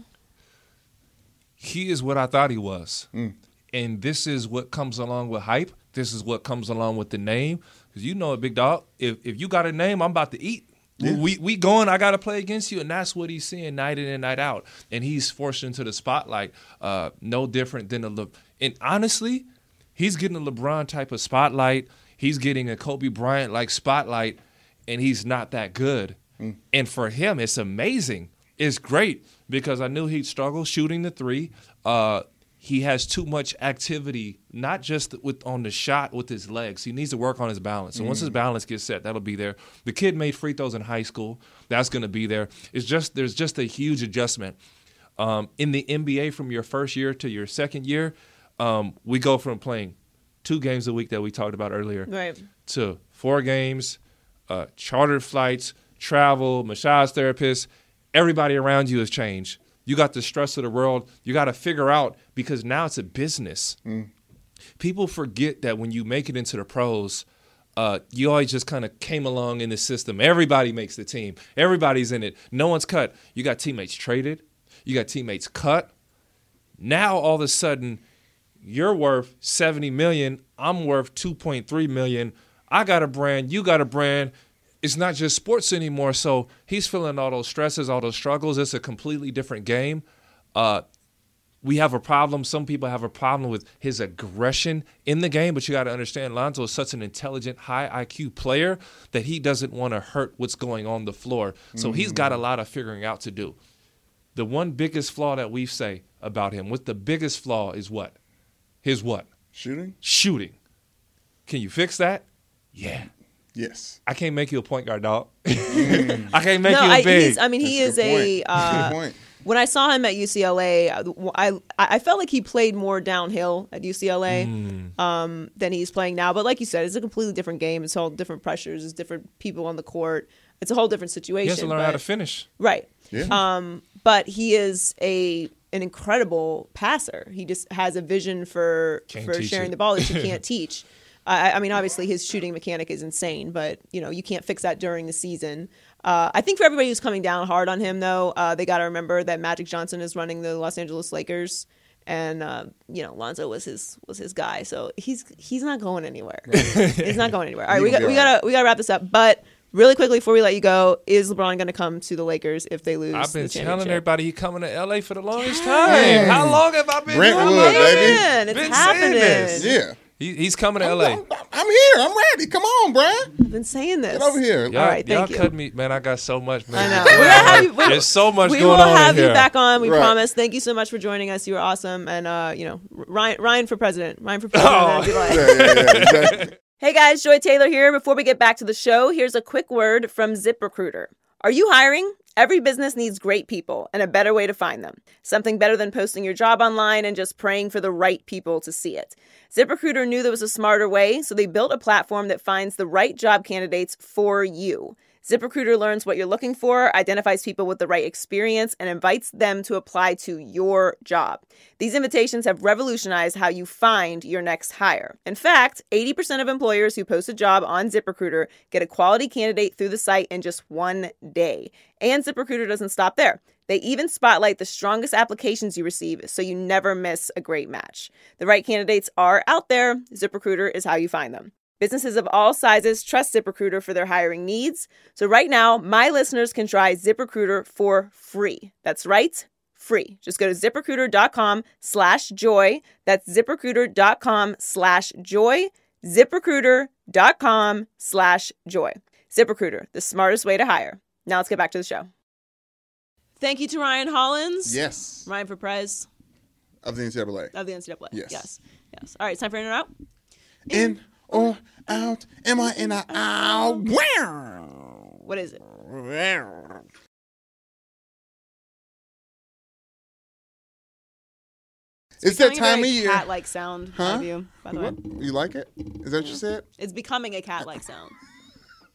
he is what I thought he was. Mm. And this is what comes along with hype. This is what comes along with the name. Because you know it, big dog. If if you got a name, I'm about to eat. We we going. I got to play against you, and that's what he's seeing night in and night out. And he's forced into the spotlight. Uh, no different than a Le- and honestly, he's getting a LeBron type of spotlight. He's getting a Kobe Bryant like spotlight, and he's not that good. And for him, it's amazing. It's great because I knew he'd struggle shooting the three. Uh, he has too much activity, not just with on the shot with his legs. He needs to work on his balance. And once his balance gets set, that'll be there. The kid made free throws in high school. That's going to be there. It's just there's just a huge adjustment. Um, in the NBA, from your first year to your second year, um, we go from playing two games a week that we talked about earlier Right. to four games, uh, chartered flights, travel, massage therapists. Everybody around you has changed. You got the stress of the world. You got to figure out because now it's a business. People forget that when you make it into the pros, uh, you always just kind of came along in the system. Everybody makes the team. Everybody's in it. No one's cut. You got teammates traded. You got teammates cut. Now all of a sudden, you're worth 70 million i'm worth 2.3 million i got a brand you got a brand it's not just sports anymore so he's feeling all those stresses all those struggles it's a completely different game uh, we have a problem some people have a problem with his aggression in the game but you got to understand lonzo is such an intelligent high iq player that he doesn't want to hurt what's going on the floor so he's got a lot of figuring out to do the one biggest flaw that we say about him what the biggest flaw is what his what Shooting? shooting. Can you fix that? Yeah. Yes. I can't make you a point guard, dog. I can't make no, you a I, big. he's, I mean, he is a good point. A Uh, good point. when I saw him at UCLA, I, I I felt like he played more downhill at UCLA Mm. um, than he's playing now. But like you said, it's a completely different game. It's all different pressures. It's different people on the court. It's a whole different situation. he has to learn how to finish. Right. Yeah. Um, but he is a an incredible passer. He just has a vision for Can't for sharing it. the ball that you can't teach. I, I mean, obviously his shooting mechanic is insane, but you know you can't fix that during the season. Uh, I think for everybody who's coming down hard on him, though, uh, they got to remember that Magic Johnson is running the Los Angeles Lakers, and uh, you know Lonzo was his was his guy, so he's he's not going anywhere. he's not going anywhere. All right, we got, we gotta we gotta wrap this up, but. Really quickly before we let you go, is LeBron going to come to the Lakers if they lose? I've been the telling everybody he's coming to LA for the longest time. How long have I been? Brentwood, doing this? baby. Man, it's Been happening. saying this. Yeah. He, he's coming to I'm, LA. I'm, I'm here. I'm ready. Come on, Brian. I've been saying this. Get over here. Y'all, All right, y'all thank you. cut me, man. I got so much. man. I Man. know. We're gonna have you, There's so much we going will have in you here. back on. We Right. promise. Thank you so much for joining us. You were awesome. And uh, you know, Ryan, Ryan for president. Ryan for president. Oh. like- Yeah, yeah, yeah, exactly. Hey guys, Joy Taylor here. Before we get back to the show, here's a quick word from ZipRecruiter. Are you hiring? Every business needs great people and a better way to find them. Something better than posting your job online and just praying for the right people to see it. ZipRecruiter knew there was a smarter way, so they built a platform that finds the right job candidates for you. ZipRecruiter learns what you're looking for, identifies people with the right experience, and invites them to apply to your job. These invitations have revolutionized how you find your next hire. In fact, 80% of employers who post a job on ZipRecruiter get a quality candidate through the site in just one day. And ZipRecruiter doesn't stop there. They even spotlight the strongest applications you receive so you never miss a great match. The right candidates are out there. ZipRecruiter is how you find them. Businesses of all sizes trust ZipRecruiter for their hiring needs. So right now, my listeners can try ZipRecruiter for free. That's right, free. Just go to ziprecruiter.com slash joy. That's ziprecruiter.com slash joy. ZipRecruiter.com slash joy. ZipRecruiter, the smartest way to hire. Now let's get back to the show. Thank you to Ryan Hollins. Yes. Ryan for Prez Of the NCAA. of the NCAA. Yes. Yes. Yes. All right, it's time for in or out. In or out? Am I in or out? What is it? It's that Becoming a time of year. Cat-like sound Huh? of you, by the way. What? You like it? Is that what you said? It's becoming a cat-like sound.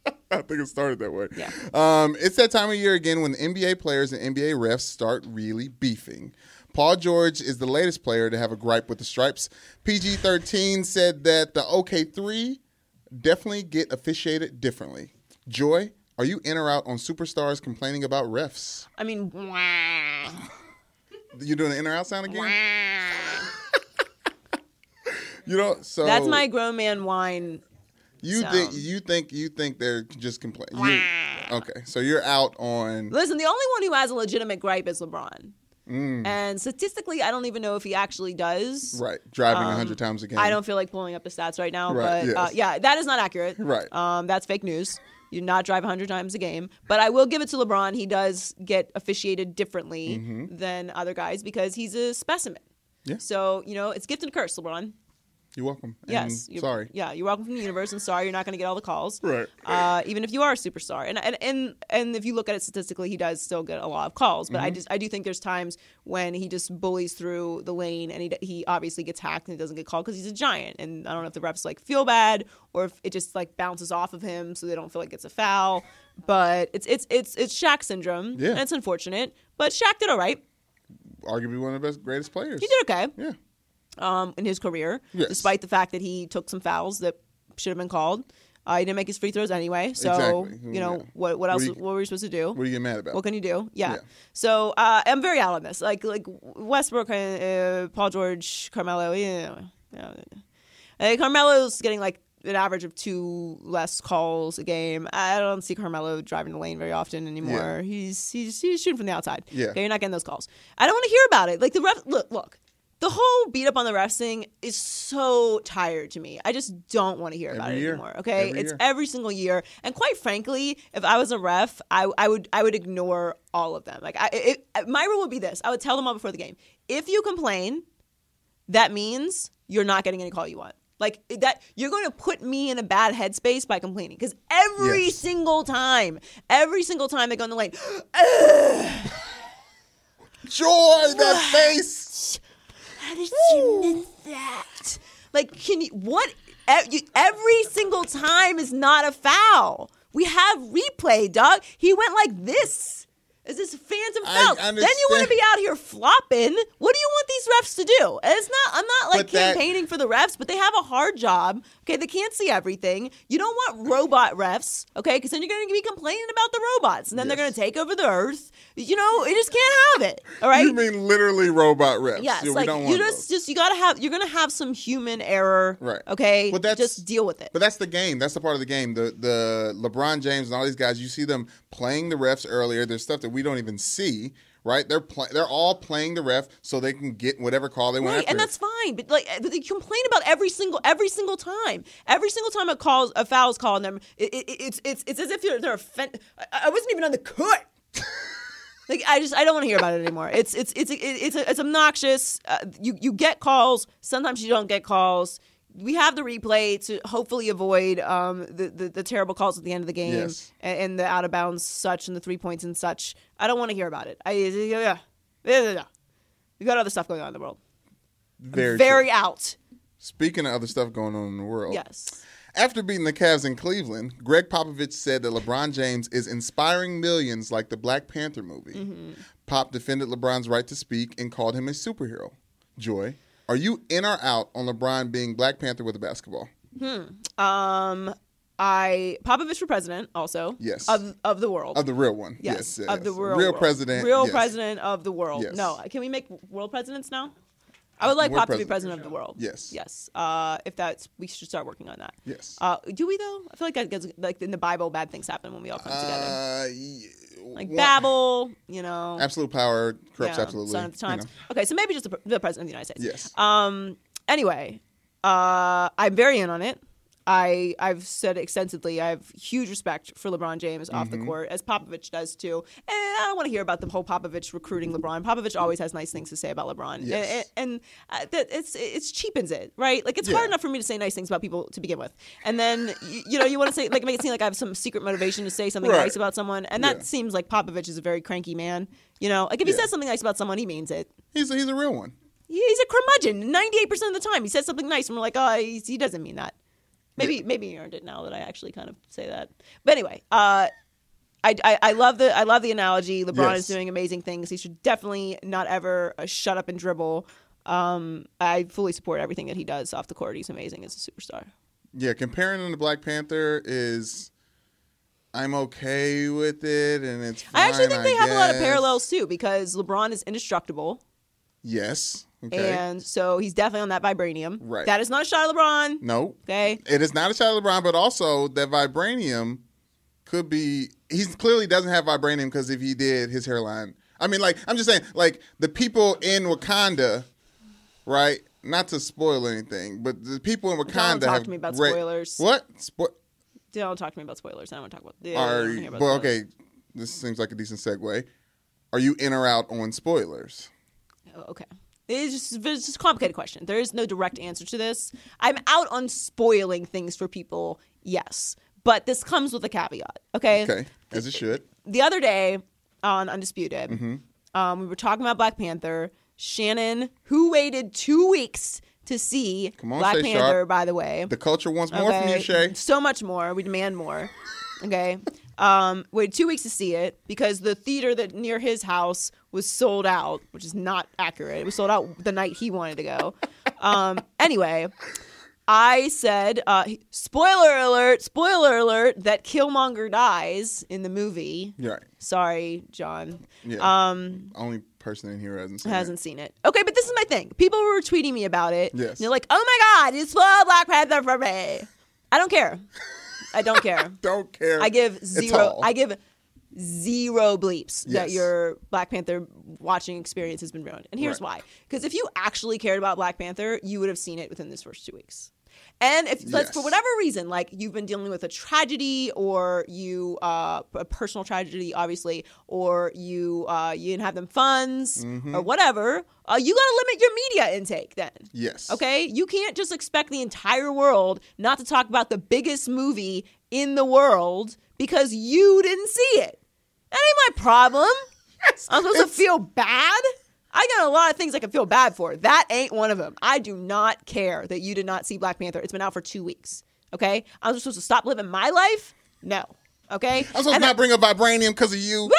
I think it started that way. Yeah. Um, it's that time of year again when the NBA players and NBA refs start really beefing. Paul George is the latest player to have a gripe with the stripes. PG 13 said that the OK3 definitely get officiated differently. Joy, are you in or out on superstars complaining about refs? I mean, You doing the in or out sound again? You know, so that's my grown man whine. You sound. think you think you think they're just complaining? Okay, so you're out on Listen, the only one who has a legitimate gripe is LeBron. Mm. And statistically, I don't even know if he actually does. right driving a Um, hundred times a game. I don't feel like pulling up the stats right now, Right, but uh, yeah, that is not accurate. Right. Um, that's fake news. You do not drive 100 times a game. But I will give it to LeBron. He does get officiated differently than other guys because he's a specimen. Mm-hmm. Yeah. So, you know, it's gift and curse, LeBron. You're welcome. And Yes. you're- sorry. Yeah, you're welcome from the universe, and sorry you're not going to get all the calls. Right. Uh, even if you are a superstar, and and and and if you look at it statistically, he does still get a lot of calls. But I Mm-hmm. just I do think there's times when he just bullies through the lane, and he he obviously gets hacked and he doesn't get called because he's a giant. And I don't know if the refs like feel bad or if it just like bounces off of him, so they don't feel like it's a foul. But it's it's it's it's Shaq syndrome. Yeah. and it's unfortunate. But Shaq did all right. Arguably one of the best, greatest players. He did okay. Yeah. Um, in his career, Yes. despite the fact that he took some fouls that should have been called. Uh, he didn't make his free throws anyway. So Exactly. you know Yeah. what? What What else? do you- what were we supposed to do? What are you mad about? What can you do? Yeah. Yeah. So uh, I'm very out on this. Like like Westbrook, uh, Paul George, Carmelo. Yeah. yeah. Uh, Carmelo's getting like an average of two less calls a game. I don't see Carmelo driving the lane very often anymore. He's he's he's shooting from the outside. Yeah. Okay, you're not getting those calls. I don't want to hear about it. Like the ref. Look, look. The whole beat up on the refs thing is so tired to me. I just don't want to hear about Every it year. anymore. Okay, Every it's year. every single year. And quite frankly, if I was a ref, I, I would I would ignore all of them. Like I, it, my rule would be this: I would tell them all before the game. If you complain, that means you're not getting any call you want. Like that, you're going to put me in a bad headspace by complaining. Because every Yes. single time, every single time they go in the lane, Joy, that face. How did you miss that? Like, can you what? Every single time is not a foul. We have replay, dog. He went like this. Is this phantom foul? Then you want to be out here flopping. What do you want these refs to do? And it's not. I'm not like But that- campaigning for the refs, but they have a hard job. Okay, they can't see everything. You don't want robot refs, okay? Because then you're going to be complaining about the robots, and then they're going to take over the earth. You know, you just can't have it. All right. You mean literally robot refs? Yes, Yeah, we like you just those. just you gotta have you're gonna have some human error. Right. Okay. But that's- just deal with it. But that's the game. That's the part of the game. The the LeBron James and all these guys, you see them playing the refs earlier. There's stuff that we don't even see. Right? They're play, they're all playing the ref so they can get whatever call they want. Right, and it. that's fine. But like they complain about every single every single time. Every single time a calls a foul's called on them, it, it, it's it's it's as if they're they're offend- I, I wasn't even on the court. Like I just I don't want to hear about it anymore. It's it's it's it's it's obnoxious. Uh, you you get calls. Sometimes you don't get calls. We have the replay to hopefully avoid um, the, the the terrible calls at the end of the game Yes. and, and the out of bounds such and the three points and such. I don't want to hear about it. I yeah yeah. We got other stuff going on in the world. very Very out. Speaking of other stuff going on in the world, Yes. After beating the Cavs in Cleveland, Gregg Popovich said that LeBron James is inspiring millions like the Black Panther movie. Mm-hmm. Pop defended LeBron's right to speak and called him a superhero. Joy, are you in or out on LeBron being Black Panther with a basketball? Hmm. Um, I Popovich for president also. Yes. Of of the world. Of the real one. yes. yes. Of the yes. real real world. president. Real yes. president of the world. Yes. No, can we make world presidents now? I would like Pop to be president. of the world. Yes. Yes. Uh, if that's we should start working on that. Yes. Uh, do we though? I feel like that gets, like in the Bible, bad things happen when we all come together. Uh, y- Like Babel, you know. Absolute power corrupts yeah, absolutely. Sign of the you times. know. Okay, so maybe just the, the president of the United States. Yes. Um. Anyway, uh, I'm very in on it. I I've said extensively. I have huge respect for LeBron James off Mm-hmm. the court, as Popovich does too. And I don't want to hear about the whole Popovich recruiting LeBron. Popovich always has nice things to say about LeBron, Yes. and, and uh, it's it's cheapens it, right? Like it's Yeah. hard enough for me to say nice things about people to begin with, and then you, you know you want to say like make it seem like I have some secret motivation to say something Right. nice about someone, and that Yeah. seems like Popovich is a very cranky man. You know, like if he Yeah. says something nice about someone, he means it. He's a, he's a real one. He's a curmudgeon. Ninety-eight percent of the time, he says something nice, and we're like, oh, he, he doesn't mean that. Maybe maybe he earned it now that I actually kind of say that. But anyway, uh, I, I, I love the I love the analogy. LeBron Yes. is doing amazing things. He should definitely not ever uh, shut up and dribble. Um, I fully support everything that he does off the court. He's amazing as a superstar. Yeah, comparing him to Black Panther is. I'm okay with it, and it's. Fine, I actually think they have a lot of parallels too because LeBron is indestructible, Yes. Okay. and so he's definitely on that vibranium. Right. That is not a shot at LeBron. no, Okay. it is not a shot at LeBron, but also that vibranium could be. He clearly doesn't have vibranium because if he did, his hairline. I mean, like I'm just saying, like the people in Wakanda, right? Not to spoil anything, but the people in Wakanda Don't talk have to me about ra- spoilers. What? Spo- Don't talk to me about spoilers. I don't want to talk about. Yeah, are about well, spoilers. okay. This seems like a decent segue. Are you in or out on spoilers? Oh, okay. It's just, it's just a complicated question. There is no direct answer to this. I'm out on spoiling things for people, yes. But this comes with a caveat, okay? Okay, as it should. The other day on Undisputed, Mm-hmm. um, we were talking about Black Panther. Shannon, who waited two weeks to see Come on, Black Shay Panther, Sharpe. by the way. The culture wants more from you, Shay. So much more. We demand more. Okay. Um, waited two weeks to see it because the theater that near his house was sold out, which is not accurate. It was sold out the night he wanted to go. Um, anyway, I said, uh, spoiler alert, spoiler alert, that Killmonger dies in the movie. Right. Sorry, John. Yeah. Um, Only person in here hasn't seen hasn't seen it. Okay, but this is my thing. People were tweeting me about it. Yes. And they're like, oh my God, you spoiled Black Panther for me. I don't care. I don't care. Don't care. I give zero. I give zero bleeps that your Black Panther watching experience has been ruined. And here's Right. why: because if you actually cared about Black Panther, you would have seen it within this first two weeks. And if let's for whatever reason, like you've been dealing with a tragedy, or you uh, a personal tragedy, obviously, or you uh, you didn't have them funds, Mm-hmm. or whatever, uh, you got to limit your media intake then. Yes. Okay? You can't just expect the entire world not to talk about the biggest movie in the world because you didn't see it. That ain't my problem. I'm supposed to feel bad? I got a lot of things I can feel bad for. That ain't one of them. I do not care that you did not see Black Panther. It's been out for two weeks. Okay? I'm supposed to stop living my life? No. Okay? I'm supposed to not bring up vibranium because of you.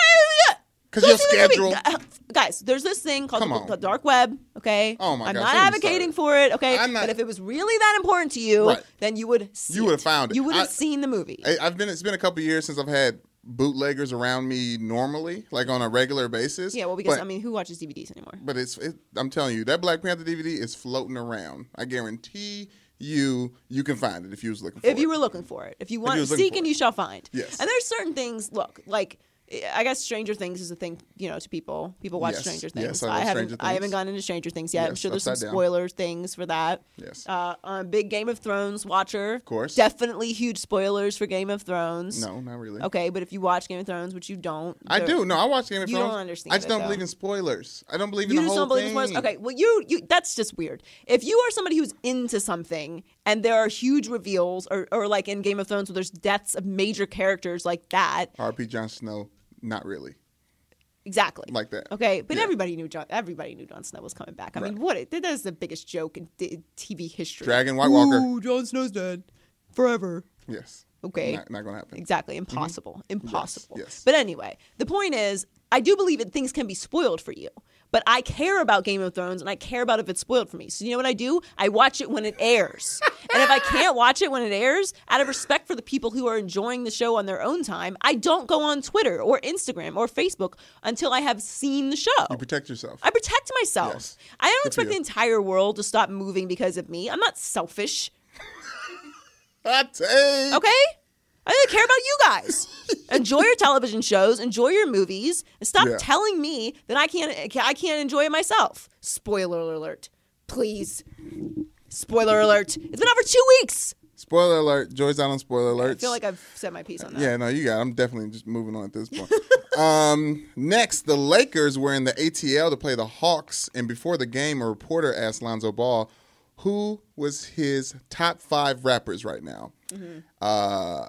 'Cause your see the movie. schedule. Uh, Guys, there's this thing called the, the dark web. Okay. Oh my I'm gosh, not advocating for it. Okay. I'm not- But if it was really that important to you, Right. then you would. See You would have found it. You would have seen the movie. I, I've been. It's been a couple years since I've had bootleggers around me normally, like on a regular basis. yeah. Well, because but, I mean, who watches DVDs anymore? but it's. It, I'm telling you, that Black Panther DVD is floating around. I guarantee you, you can find it if you was looking for If it. you were looking for it, if you want, seek and you shall find. Yes. And there's certain things. Look, like I guess Stranger Things is a thing, you know, to people. People watch Yes. Stranger Yes, Things. I love haven't. Stranger I haven't gone into Stranger Things yet. I'm sure there's some spoiler down. things for that. Yes. Uh, I'm a big Game of Thrones watcher. Of course. Definitely huge spoilers for Game of Thrones. no, not really. Okay, but if you watch Game of Thrones, which you don't, I do. No, I watch Game of You Thrones. don't understand I just don't though. believe in spoilers. I don't believe You in the just whole don't believe in spoilers. Okay, well, you you that's just weird. If you are somebody who's into something and there are huge reveals, or or like in Game of Thrones where there's deaths of major characters like that, R.P. Jon Snow, not really exactly like that. Okay, but Yeah. everybody knew Jon. Everybody knew Jon Snow was coming back. I mean, what? That is the biggest joke in TV history. Dragon White Walker. Ooh, Jon Snow's dead forever. Yes. Okay. Not, not gonna happen. Exactly. Impossible. Impossible. Mm-hmm. yes. But anyway, the point is, I do believe that things can be spoiled for you. But I care about Game of Thrones and I care about if it's spoiled for me. So you know what I do? I watch it when it airs. and if I can't watch it when it airs, out of respect for the people who are enjoying the show on their own time, I don't go on Twitter or Instagram or Facebook until I have seen the show. You protect yourself. I protect myself. Yes. I don't Good expect the entire world to stop moving because of me. I'm not selfish. Take. Okay? I really care about you guys. enjoy your television shows, enjoy your movies, and stop Yeah. telling me that I can't I can't enjoy it myself. Spoiler alert. Please. Spoiler alert. It's been over two weeks. Spoiler alert. Joy's out on spoiler alerts. I feel like I've said my piece on that. Yeah, no, you got. it. I'm definitely just moving on at this point. um, next, the Lakers were in the ATL to play the Hawks, and before the game, a reporter asked Lonzo Ball who was his top five rappers right now. Mm-hmm. Uh,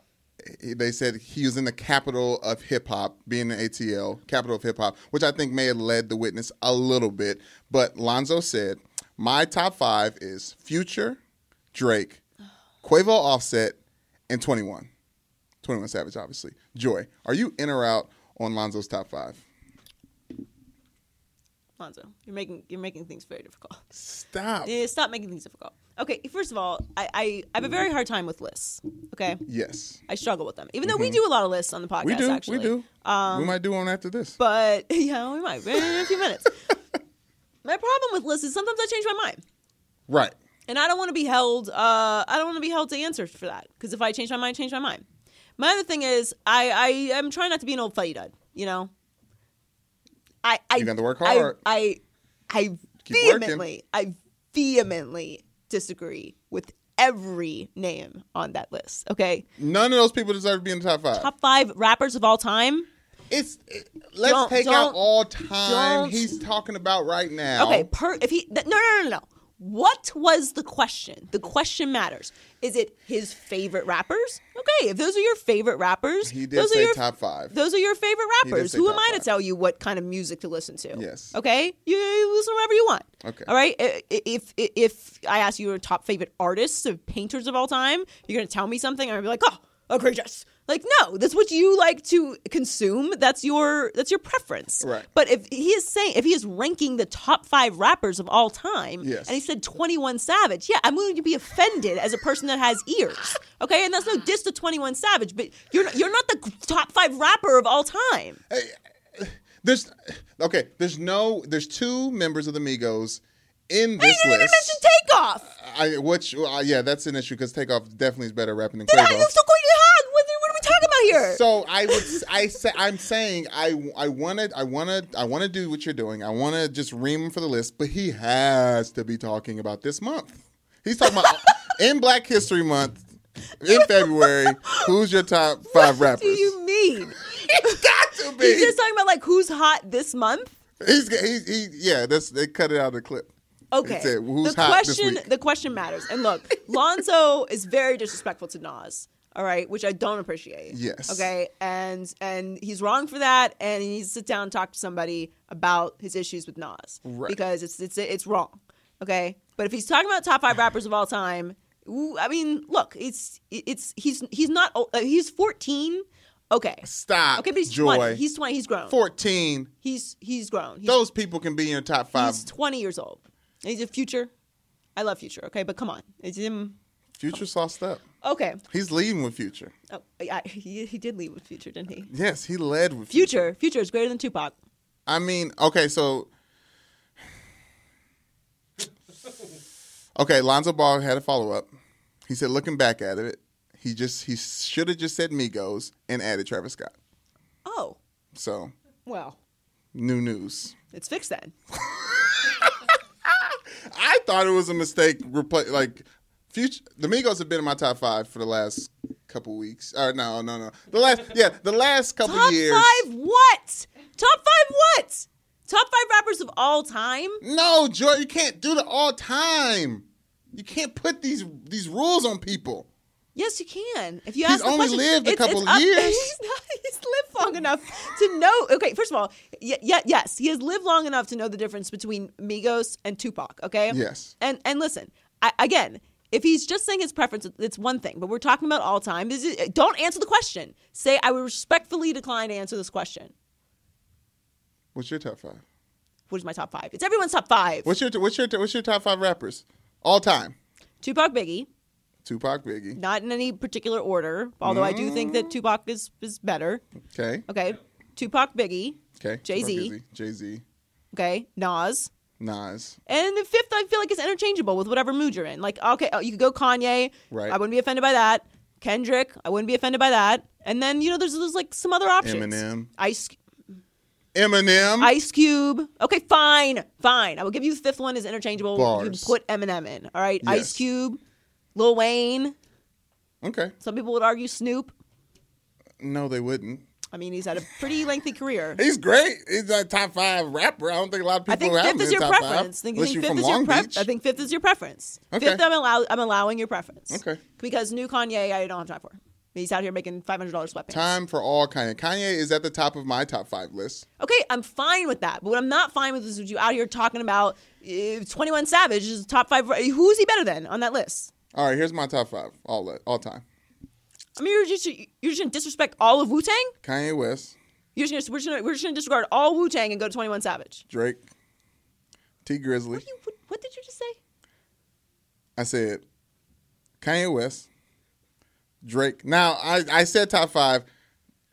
they said he was in the capital of hip hop, being in ATL, capital of hip hop, which I think may have led the witness a little bit. But Lonzo said, "My top five is Future, Drake, Quavo, Offset, and 21. 21 Savage, obviously. Joy, are you in or out on Lonzo's top five? Lonzo, you're making you're making things very difficult. Stop. Eh, Stop making things difficult. Okay, first of all, I, I, I have a very hard time with lists. Okay, Yes, I struggle with them, even though we do a lot of lists on the podcast. Mm-hmm. we do. actually. We do. we might do one after this. But yeah, we might in a few minutes. my problem with lists is sometimes I change my mind, right. and I don't want to be held. Uh, I don't want to be held to answer for that because if I change my mind, change my mind. My other thing is I I am trying not to be an old fighty dud. You know. I I You got to work I- hard. I I, Keep working. vehemently I vehemently disagree with every name on that list. Okay, None of those people deserve to be in the top five. top five rappers of all time. It's let's Don't- take don't- out all time. He's talking about right now. Okay, per if he th- no no no no. What was the question? The question matters. Is it his favorite rappers? Okay, if those are your favorite rappers, He did those say are your, top five. Those are your favorite rappers. Who am I to tell you what kind of music to listen to? Yes. Okay, you, you listen to whatever you want. Okay. All right. If if, if I ask you your top favorite artists of painters of all time, you're gonna tell me something, and I'm gonna be like, oh, egregious. Like, no, that's what you like to consume. That's your that's your preference. Right. But if he is saying if he is ranking the top five rappers of all time, Yes. and he said Twenty One Savage, yeah, I'm going to be offended as a person that has ears. Okay, and that's no diss to Twenty One Savage, but you're not, you're not the top five rapper of all time. There's okay. There's no. There's two members of the Migos in this didn't even mention list. Takeoff. I which uh, yeah, that's an issue because Takeoff definitely is better rapping than Quavo. you're still So I would I say I'm saying I I want to I want to I want to do what you're doing. I want to just ream him for the list, but he has to be talking about this month. He's talking about in Black History Month in February. Who's your top five rappers? what do you mean? It's got to be. He's just talking about like who's hot this month. He's, he's he yeah. That's they cut it out of the clip. Okay. It "Who's the hot this question week?" the question matters. And look, Lonzo is very disrespectful to Nas. All right, which I don't appreciate. Yes. Okay, and and he's wrong for that, and he needs to sit down and talk to somebody about his issues with Nas Right. because it's it's it's wrong. Okay, but if he's talking about top five rappers of all time, I mean, look, it's it's he's he's not uh, he's fourteen. Okay. Stop. Okay, but he's Joy. twenty. He's twenty. He's grown. fourteen. He's he's grown. He's, Those people can be in your top five. he's twenty years old. And he's a future. I love Future. Okay, but come on, it's him. Future sauced up. Okay. He's leading with Future. Oh, I, he, he did leave with Future, didn't he? Yes, he led with Future. Future. Future is greater than Tupac. I mean, okay, so okay, Lonzo Ball had a follow up. He said, looking back at it, he just he should have just said Migos and added Travis Scott. Oh, So well, new news. it's fixed then. I thought it was a mistake. Repla- like future, the Migos have been in my top five for the last couple weeks. Or no, no, no. The last, yeah, the last couple years. Top five what? Top five what? Top five rappers of all time? No, Joy, you can't do the all time. You can't put these these rules on people. Yes, you can. If you He's ask the only question, lived a it's- couple it's up- years. He's, not, he's lived long enough to know. Okay, first of all, y- y- yes, he has lived long enough to know the difference between Migos and Tupac. Okay. Yes. And and listen, I, again, if he's just saying his preference, it's one thing. But we're talking about all time. Is it, don't answer the question. Say I would respectfully decline to answer this question. What's your top five? What is my top five? It's everyone's top five. What's your what's your what's your top five rappers all time? Tupac, Biggie, Tupac, Biggie. not in any particular order. Although I do think Mm. that Tupac is is better. Okay. Okay, Tupac, Biggie. Okay. Jay-Z. Jay Z. Okay, Nas. Nas. And the fifth, I feel like is interchangeable with whatever mood you're in. Like, okay, oh, you could go Kanye. Right. I wouldn't be offended by that. Kendrick. I wouldn't be offended by that. And then you know, there's there's like some other options. Eminem. Ice Eminem. Ice Cube. Okay, fine, fine. I will give you the fifth one is interchangeable. You can put Eminem in. All right, Yes. Ice Cube, Lil Wayne. okay. Some people would argue Snoop. No, they wouldn't. I mean, he's had a pretty lengthy career. He's great. He's a top five rapper. I don't think a lot of people I think have him fifth is your top preference. five. Think, think you're fifth from is Long your pref- Beach. I think fifth is your preference. Okay. Fifth, I'm allow- I'm allowing your preference. Okay. Because new Kanye, I don't have time for. He's out here making five hundred dollars sweatpants. Time for all Kanye. Kanye is at the top of my top five list. Okay, I'm fine with that. But what I'm not fine with is you out here talking about uh, 21 Savage is top five. Who's he better than on that list? All right, here's my top five all all time. I mean, you're just you're just gonna disrespect all of Wu Tang. Kanye West, You're just gonna we're just gonna we're just gonna disregard all Wu Tang and go to Twenty One Savage. Drake, Tee Grizzley. What, you, what, what did you just say? I said Kanye West, Drake. Now I, I said top five.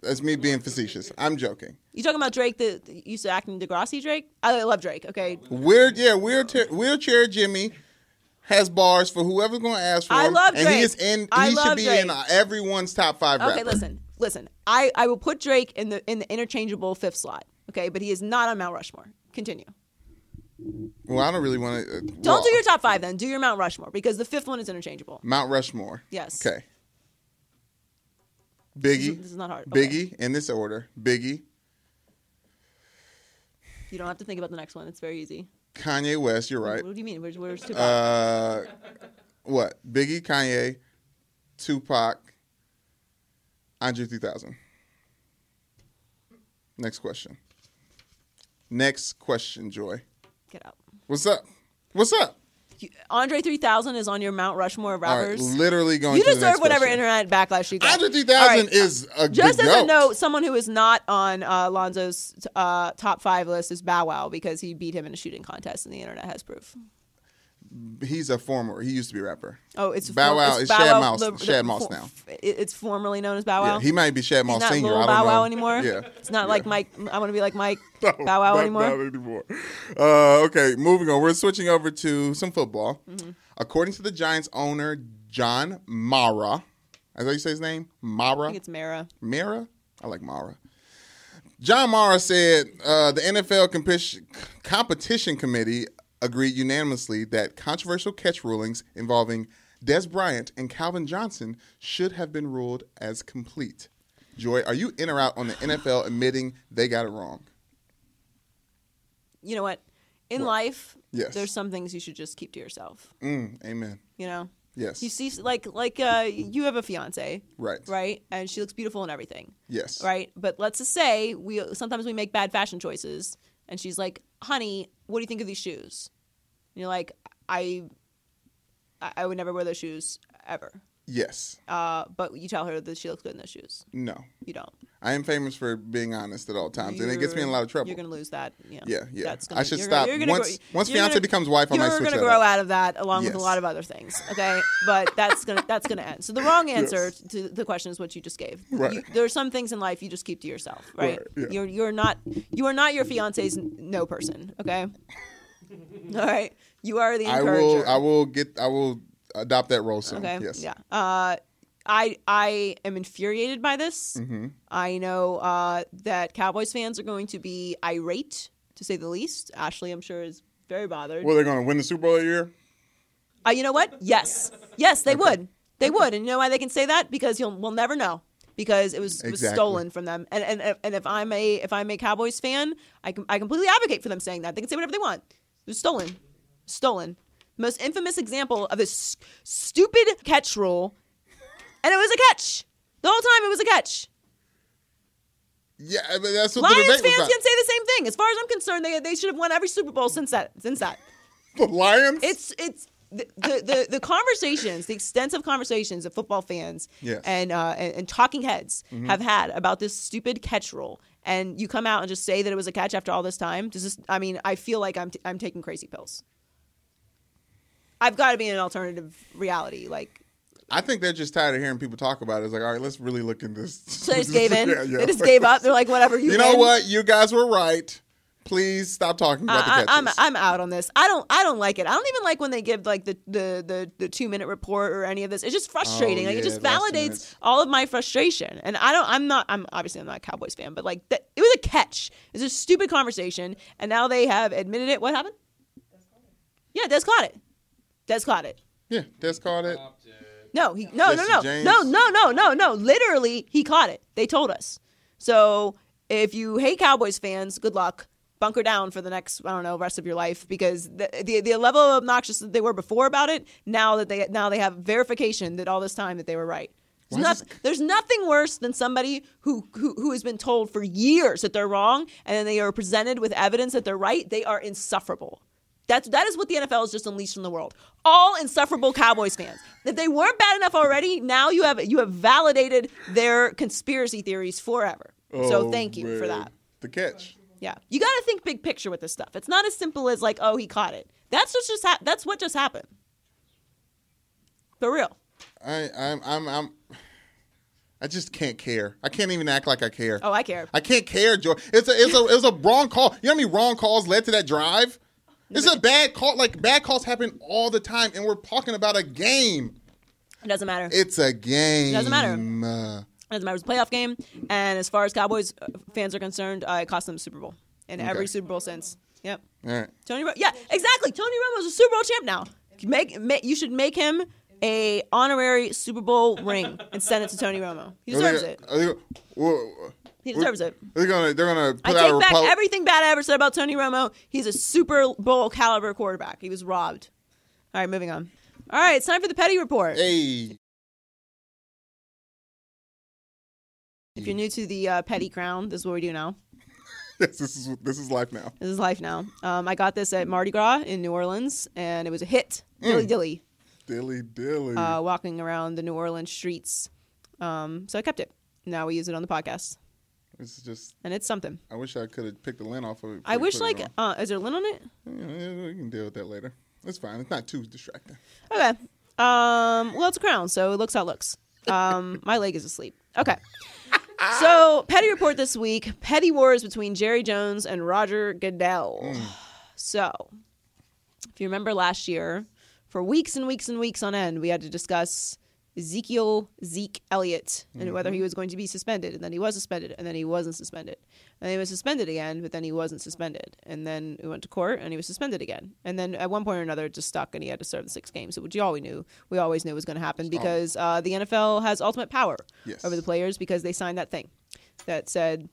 That's me being facetious. I'm joking. You talking about Drake that used to act in Degrassi Drake? I love Drake. Okay, Weird, yeah, wheelchair, wheelchair Jimmy has bars for whoever's going to ask for I him. love and he Drake. is in. I he should be Drake. in everyone's top five. okay. rapper. Listen, listen. I I will put Drake in the in the interchangeable fifth slot. Okay, but he is not on Mount Rushmore. Continue. Well, I don't really want to. Uh, don't do your top five then. Do your Mount Rushmore because the fifth one is interchangeable. Mount Rushmore. Yes. Okay. Biggie. This is not hard. Okay. Biggie in this order. Biggie, You don't have to think about the next one. It's very easy. Kanye West. You're right. What do you mean? Where's, where's Tupac? Uh, what? Biggie, Kanye, Tupac, Andre 3000. Next question. Next question, Joy. Get up. What's up? What's up? Andre 3000 is on your Mount Rushmore of All right, rappers. literally going. you deserve whatever question. internet backlash you get. Andre 3000 All right, is a Just as a note, someone who is not on uh, Lonzo's uh, top five list is Bow Wow because he beat him in a shooting contest, and the internet has proof. He's a former. He used to be a rapper. Oh, it's Bow Wow it's is Bow Shad Wow, Mouse- the- the- Shad Moss for- now. It's formerly known as Bow Wow. Yeah, he might be Shad He's Mouse not Senior. little I don't Bow Wow know. anymore. Yeah. It's not Yeah. like Mike. I want to be like Mike No, Bow Wow not- anymore. Not anymore. Uh, okay, moving on. We're switching over to some football. Mm-hmm. According to the Giants owner John Mara, is that you say his name? Mara. I think it's Mara. Mara. I like Mara. John Mara said uh, the NFL competition committee agreed unanimously that controversial catch rulings involving Dez Bryant and Calvin Johnson should have been ruled as complete. Joy, are you in or out on the NFL admitting they got it wrong? You know what? In What? life, Yes. there's some things you should just keep to yourself. Mm, amen. You know, Yes. you see, like like uh, you have a fiance, Right. right? And she looks beautiful and everything, Yes. right? But let's just say we sometimes we make bad fashion choices, and she's like, "Honey, what do you think of these shoes?" And you're like, "I, I would never wear those shoes ever." Yes. Uh, but you tell her that she looks good in those shoes. No. You don't. I am famous for being honest at all times, and it gets me in a lot of trouble. You're gonna lose that. Know, Yeah, yeah. That's I should you're stop. you're gonna Once- grow- once you're fiance becomes wife, I you're might switch gonna grow up. out of that along with a lot of other things. Okay, but that's gonna that's gonna end. So the wrong answer to the question is what you just gave. Right. You, there are some things in life you just keep to yourself. Right. Right, yeah. You're you're not you are not your fiance's no person. Okay. All right. You are the I will. I will get. I will adopt that role soon. Okay. Yes. Yeah. Uh, I I am infuriated by this. Mm-hmm. I know uh, that Cowboys fans are going to be irate, to say the least. Ashley, I'm sure, is very bothered. Well, they're going to win the Super Bowl a year. Uh, you know what? Yes, yes, they would. They would, and you know why they can say that? Because you'll we'll never know. Because it was, it was stolen from them, and, and and if I'm a if I'm a Cowboys fan, I can I completely advocate for them saying that they can say whatever they want. It was stolen, stolen. Most infamous example of this stupid catch rule, and it was a catch the whole time. It was a catch. Yeah, but that's what Lions fans can say the same thing. As far as I'm concerned, they they should have won every Super Bowl since that since that. The Lions. It's it's the, the, the, conversations, the extensive conversations that football fans Yes. and, uh, and and talking heads have had about this stupid catch rule, and you come out and just say that it was a catch after all this time. Does this? I mean, I feel like I'm t- I'm taking crazy pills. I've got to be in an alternative reality. Like I think they're just tired of hearing people talk about it. It's like, all right, let's really look in this. so they just gave in. Yeah, yeah. They just gave up. They're like, whatever. You, You know win. what? You guys were right. Please stop talking about I, the I, I'm catches. I'm out on this. I don't I don't like it. I don't even like when they give like the the the, the two minute report or any of this. It's just oh, frustrating. Oh, like it just the last two validates all of my frustration. And I don't. I'm not. I'm obviously I'm not a Cowboys fan, but like that, it was a catch. It's a stupid conversation, and now they have admitted it. What happened? Yeah, Dez caught it. Dez caught it. yeah, that's called it. No, he no no no no no no no no. Literally, he caught it. They told us. So if you hate Cowboys fans, good luck. Bunker down for the next I don't know rest of your life because the the, the level of obnoxious that they were before about it. Now that they now they have verification that all this time that they were right. There's, Why not, there's nothing worse than somebody who, who who has been told for years that they're wrong and then they are presented with evidence that they're right. They are insufferable. That's that is what the NFL has just unleashed on the world. All insufferable Cowboys fans. If they weren't bad enough already, now you have you have validated their conspiracy theories forever. so Oh, thank you for that. The catch. Yeah, you got to think big picture with this stuff. It's not as simple as like, oh, he caught it. That's just just ha- that's what just happened. For real. I, I'm, I'm, I'm. I just can't care. I can't even act like I care. Oh, I care. I can't care, Joy. It's a, it's a, it's a wrong call. You know how many wrong calls led to that drive? It's a bad call. Like bad calls happen all the time, and we're talking about a game. It doesn't matter. It's a game. It doesn't matter. Uh, doesn't matter. It's a playoff game, and as far as Cowboys uh, fans are concerned, uh, it cost them the Super Bowl in every Super Bowl since. Yep. all right. Tony, yeah, exactly. Tony Romo's a Super Bowl champ now. Make, make you should make him a honorary Super Bowl ring and send it to Tony Romo. He deserves it. Are they- whoa, He deserves it. They're gonna they're gonna put I take back everything bad I ever said about Tony Romo. He's a Super Bowl caliber quarterback. He was robbed. All right, moving on. All right, it's time for the petty report. Hey, If you're new to the uh, petty crown, this is what we do now. yes, this is this is life now. This is life now. Um, I got this at Mardi Gras in New Orleans, and it was a hit. Mm. Dilly dilly, Dilly dilly. uh, walking around the New Orleans streets. Um, so I kept it. Now we use it on the podcast, it's just. and it's something. I wish I could have picked the lint off of it. I wish, like, it uh, is there lint on it? Yeah, we can deal with that later. It's fine. It's not too distracting. Okay. Um, well, it's a crown, so it looks how it looks. Um, my leg is asleep. Okay. So, petty report this week: petty wars between Jerry Jones and Roger Goodell. So, if you remember last year, for weeks and weeks and weeks on end, we had to discuss Ezekiel Zeke Elliott and whether he was going to be suspended, and then he was suspended, and then he wasn't suspended, and then he was suspended again, but then he wasn't suspended, and then we went to court, and he was suspended again, and then at one point or another, it just stuck, and he had to serve the six games, which you all we knew, we always knew was going to happen because uh, the NFL has ultimate power Yes. over the players because they signed that thing that said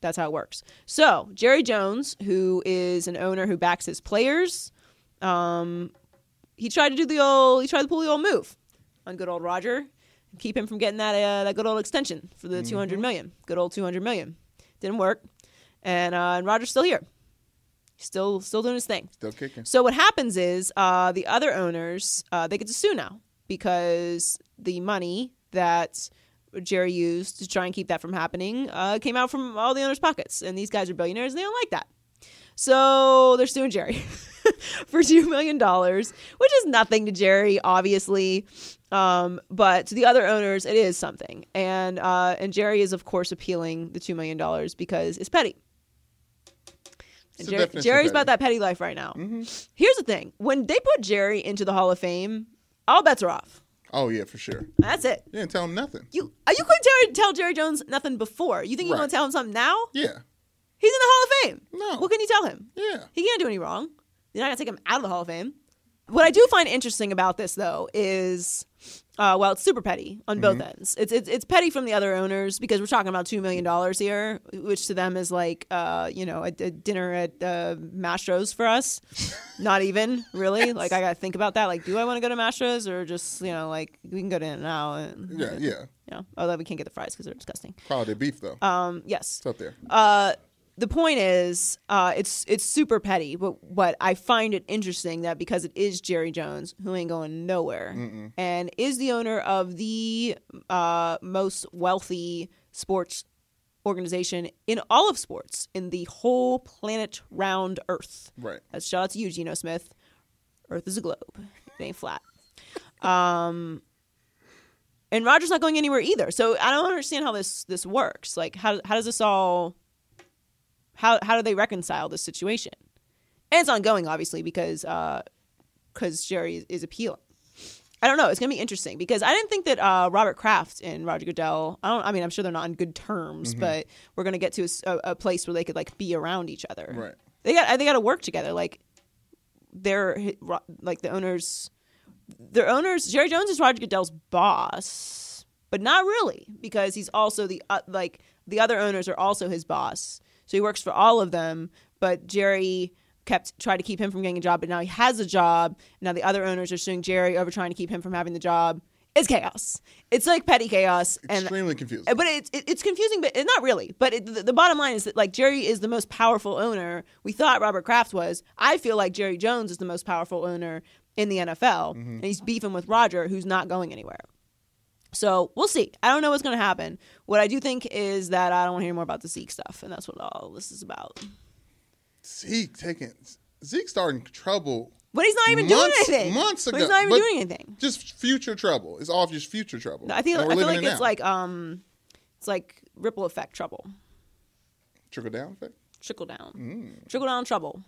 that's how it works. So Jerry Jones, who is an owner who backs his players, um, he tried to do the old, he tried to pull the old move on good old Roger, and keep him from getting that uh, that good old extension for the two hundred million. Good old two hundred million. Didn't work, and uh, and Roger's still here, still still doing his thing. Still kicking. So what happens is uh, the other owners uh, they get to sue now because the money that Jerry used to try and keep that from happening uh, came out from all the owners' pockets, and these guys are billionaires and they don't like that. So they're suing Jerry for two million dollars, which is nothing to Jerry, obviously, um, but to the other owners, it is something. And uh, and Jerry is of course appealing the two million dollars because it's petty. It's And Jerry, Jerry's about that petty life right now. Here's the thing: when they put Jerry into the Hall of Fame, all bets are off. Oh yeah, for sure. That's it. You didn't tell him nothing. You you couldn't tell, tell Jerry Jones nothing before. You think you're Right. going to tell him something now? Yeah. He's in the Hall of Fame. No. What can you tell him? Yeah. He can't do any wrong. You're not going to take him out of the Hall of Fame. What I do find interesting about this, though, is uh, well, it's super petty on both ends. It's, it's it's petty from the other owners because we're talking about two million dollars here, which to them is like uh, you know a, a dinner at uh, Mastro's for us. Not even really. Like I got to think about that. Like, do I want to go to Mastro's or just you know like we can go to In and Out and Yeah, yeah. you know, although we can't get the fries because they're disgusting. Quality beef though. Um, yes, it's up there. uh, the point is, uh, it's it's super petty, but but I find it interesting that because it is Jerry Jones, who ain't going nowhere, and is the owner of the uh, most wealthy sports organization in all of sports in the whole planet round Earth. Right. That's shout out to you, Geno Smith. Earth is a globe; it ain't flat. Um, and Roger's not going anywhere either. So I don't understand how this this works. Like, how how does this all? How how do they reconcile this situation? And it's ongoing, obviously, because because Jerry is, is appealing. I don't know. It's gonna be interesting because I didn't think that uh, Robert Kraft and Roger Goodell. I don't. I mean, I'm sure they're not on good terms, but we're gonna get to a place where they could like be around each other. Right. They got. They got to work together. Like they're like the owners. Their owners. Jerry Jones is Roger Goodell's boss, but not really because he's also the uh, like the other owners are also his boss. So he works for all of them. But Jerry kept tried to keep him from getting a job, but now he has a job. Now the other owners are suing Jerry over trying to keep him from having the job. It's chaos. It's like petty chaos, and Extremely confusing. but it's it, it's confusing, but it's not really. But it, the, the bottom line is that like Jerry is the most powerful owner. We thought Robert Kraft was. I feel like Jerry Jones is the most powerful owner in the NFL, mm-hmm. and he's beefing with Roger, who's not going anywhere. So we'll see. I don't know what's going to happen. What I do think is that I don't want to hear more about the Zeke stuff, and that's what all this is about. Zeke taking Zeke starting trouble. But he's not even months, doing anything. Months But ago, he's not even But doing anything. Just future trouble. It's all just future trouble. I think I feel like it it's now. like um, it's like ripple effect trouble, trickle down effect. trickle down, Mm. trickle down trouble.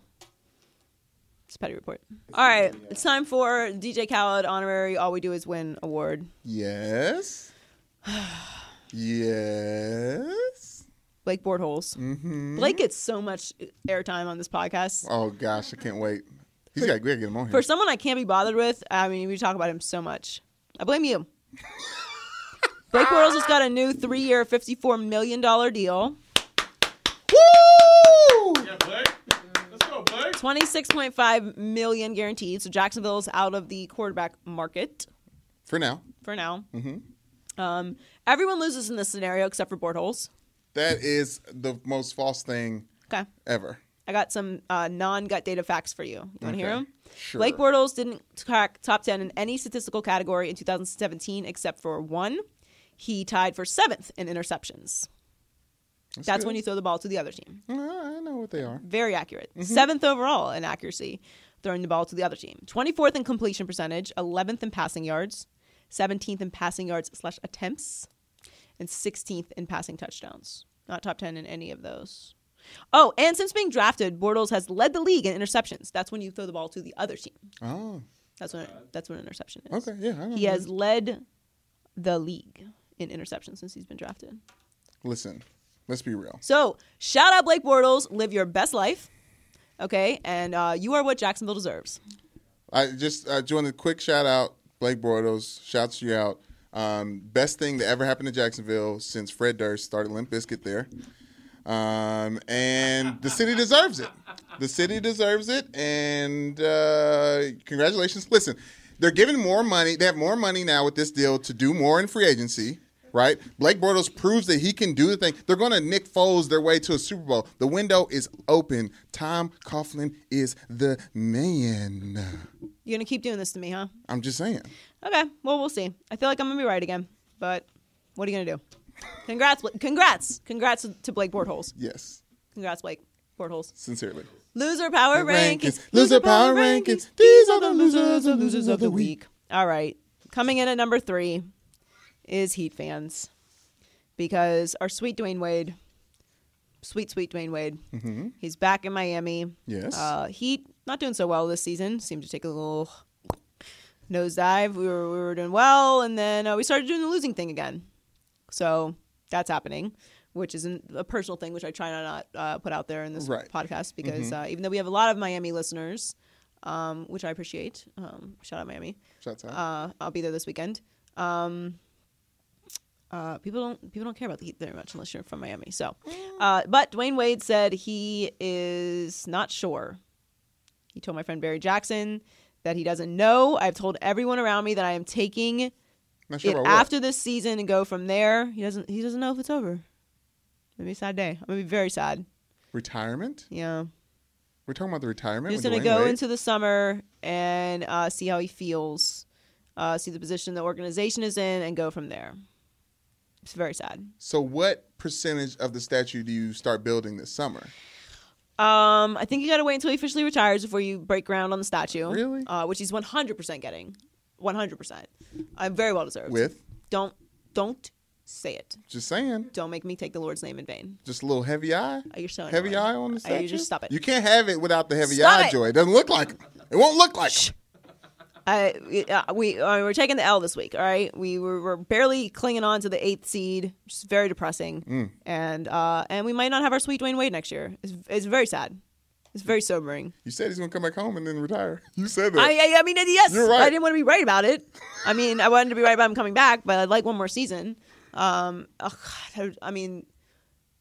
It's petty report. All right, it's time for DJ Khaled honorary. All we do is win award. Yes. yes. Blake Bortles. Mm-hmm. Blake gets so much airtime on this podcast. Oh gosh, I can't wait. He's got to get him on here. For someone I can't be bothered with, I mean, we talk about him so much. I blame you. Blake Bortles has got a new three-year, fifty-four million dollar deal. Woo! Yeah, Blake. Let's go, Blake. 26.5 million guaranteed. So Jacksonville's out of the quarterback market For now, for now. Mm-hmm. Um, everyone loses in this scenario except for Bortles. that is the most false thing Okay. ever. I got some uh, non-gut data facts for you. You want to hear them? Sure. Blake Bortles didn't crack top 10 in any statistical category in 2017 except for one. He tied for seventh in interceptions. That's, good. when you throw the ball to the other team. Uh, I know what they are. Very accurate. Seventh overall in accuracy, throwing the ball to the other team. 24th in completion percentage, 11th in passing yards, 17th in passing yards slash attempts, and 16th in passing touchdowns. Not top 10 in any of those. Oh, and since being drafted, Bortles has led the league in interceptions. That's when you throw the ball to the other team. Oh, That's when that's what an interception is. okay, yeah. He has led the league in interceptions since he's been drafted. Listen, let's be real. So shout out Blake Bortles. Live your best life. Okay, and uh, you are what Jacksonville deserves. I just uh, doing a quick shout out, Blake Bortles. Shouts you out. Um, best thing that ever happened to Jacksonville since Fred Durst started Limp Bizkit there. Um, and the city deserves it. The city deserves it. And uh, congratulations. Listen, they're giving more money. They have more money now with this deal to do more in free agency. Right, Blake Bortles proves that he can do the thing. They're going to Nick Foles their way to a Super Bowl. The window is open. Tom Coughlin is the man. You're gonna keep doing this to me, huh? I'm just saying. Okay, well we'll see. I feel like I'm gonna be right again, but what are you gonna do? Congrats, congrats, congrats to Blake Bortles. Yes, Congrats, Blake Bortles. sincerely. Loser power Rankings. rankings. Loser power rankings. These are the losers, the losers of the week. All right, coming in at number three is Heat fans, because our sweet Dwyane Wade, sweet sweet Dwyane Wade, he's back in Miami. Mm-hmm. Yes. Uh, Heat not doing so well this season. Seemed to take a little nosedive. We were we were doing well, and then uh, we started doing the losing thing again. So that's happening, which is a personal thing, which I try to not uh, put out there in this Right. podcast because uh, even though we have a lot of Miami listeners, um, which I appreciate, um, shout out Miami. Shout out. Uh, I'll be there this weekend. Um, uh, people don't people don't care about the Heat very much unless you're from Miami. So, uh, but Dwyane Wade said he is not sure. He told my friend Barry Jackson that he doesn't know. I've told everyone around me that I am taking Not sure it after this season and go from there. He doesn't. He doesn't know if it's over. Maybe a sad day. I'm gonna be very sad. retirement. Yeah. We're talking about the retirement. He's going to Dwayne go Wade? into the summer and uh, see how he feels, uh, see the position the organization is in, and go from there. It's very sad. So, what percentage of the statue do you start building this summer? Um, I think you got to wait until he officially retires before you break ground on the statue. Really? Uh, which he's 100% getting. 100%. I'm very well deserved. With Don't don't say it. just saying, Don't make me take the Lord's name in vain. just a little heavy eye. Uh, You're so Heavy annoying. eye on the Uh, statue. you just stop it. You can't have it without the heavy Stop eye, it. Joy. It doesn't look like it. It won't look like it. I we, uh, we uh, we're taking the L this week. All right, we were, we're barely clinging on to the eighth seed, which is very depressing, Mm. and uh, and we might not have our sweet Dwyane Wade next year. It's, it's very sad. It's very sobering. You said he's gonna come back home and then retire. You said that. I, I I mean yes, You're right. I didn't want to be right about it. I mean I wanted to be right about him coming back, but I'd like one more season. Um, oh God, I mean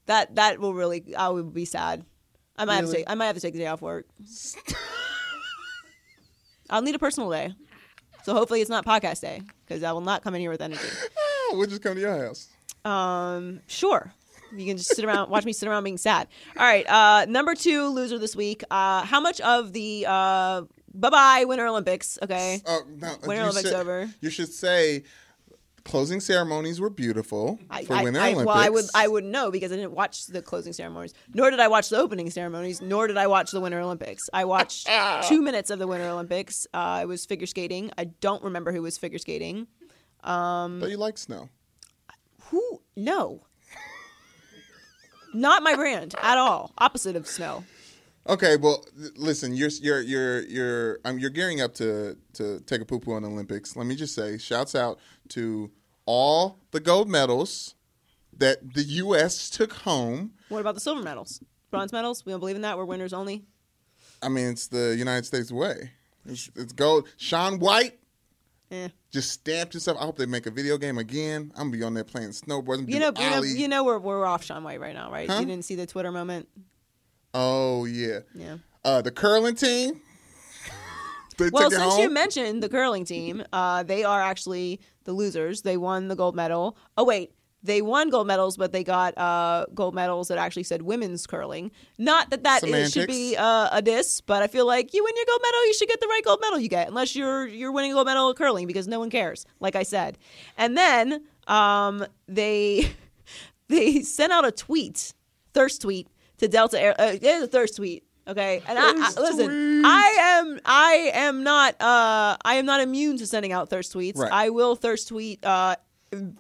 that that will really I would be sad. I might have to take I might have to take the day off work. I'll need a personal day. So hopefully it's not podcast day because I will not come in here with energy. Oh, we'll just come to your house. Um, sure. You can just sit around, watch me sit around being sad. All right. Uh, number two loser this week. Uh, how much of the uh, bye bye Winter Olympics? Okay. Oh, no, Winter Olympics should- over. You should say closing ceremonies were beautiful I, for I, Winter I, Olympics. well, I would I wouldn't know because I didn't watch the closing ceremonies, nor did I watch the opening ceremonies, nor did I watch the Winter Olympics. I watched two minutes of the Winter Olympics. Uh, it was figure skating. I don't remember who was figure skating. Um, But you like snow. Who? No. Not my brand at all. Opposite of snow. Okay, well, listen, you're you're you're you're um, you're gearing up to to take a poo poo on the Olympics. Let me just say, shouts out to all the gold medals that the U.S. took home. What about the silver medals? Bronze medals? We don't believe in that. We're winners only. I mean, it's the United States way. It's, it's gold. Shaun White Eh. just stamped himself. I hope they make a video game again. I'm gonna be on there playing snowboards. You know, you know, you know, we're we're off Shaun White right now, right? Huh? You didn't see the Twitter moment. Oh yeah. Yeah. Uh, the curling team. They Well, since home. you mentioned the curling team, uh, they are actually the losers. They won the gold medal. Oh wait, they won gold medals, but they got uh, gold medals that actually said women's curling. Not that that is, should be uh, a diss, but I feel like you win your gold medal, you should get the right gold medal you get, unless you're you're winning a gold medal in curling because no one cares. Like I said, and then um, they they sent out a tweet, thirst tweet to Delta Air. Uh, it is a thirst tweet. Okay, and I, I listen. tweet. I am I am not uh I am not immune to sending out thirst tweets. Right. I will thirst tweet uh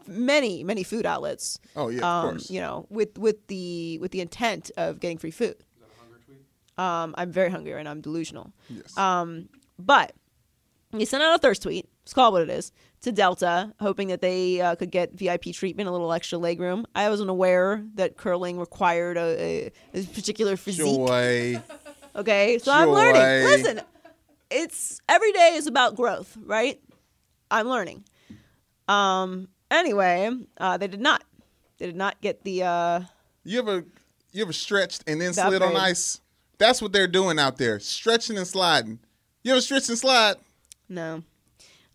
many many food outlets. Oh, yeah, of um, course. You know, with with the with the intent of getting free food. Um, I'm very hungry right now. I'm delusional. Yes. Um, but he sent out a thirst tweet. It's called what it is to Delta, hoping that they uh, could get VIP treatment, a little extra leg room. I wasn't aware that curling required a, a, a particular physique. Joy. Okay, so I'm learning. Listen, it's every day is about growth, right? I'm learning. Um. Anyway, uh, they did not. They did not get the. Uh, You ever you ever stretched and then The slid on ice? That's what they're doing out there, stretching and sliding. You ever stretch and slide? no.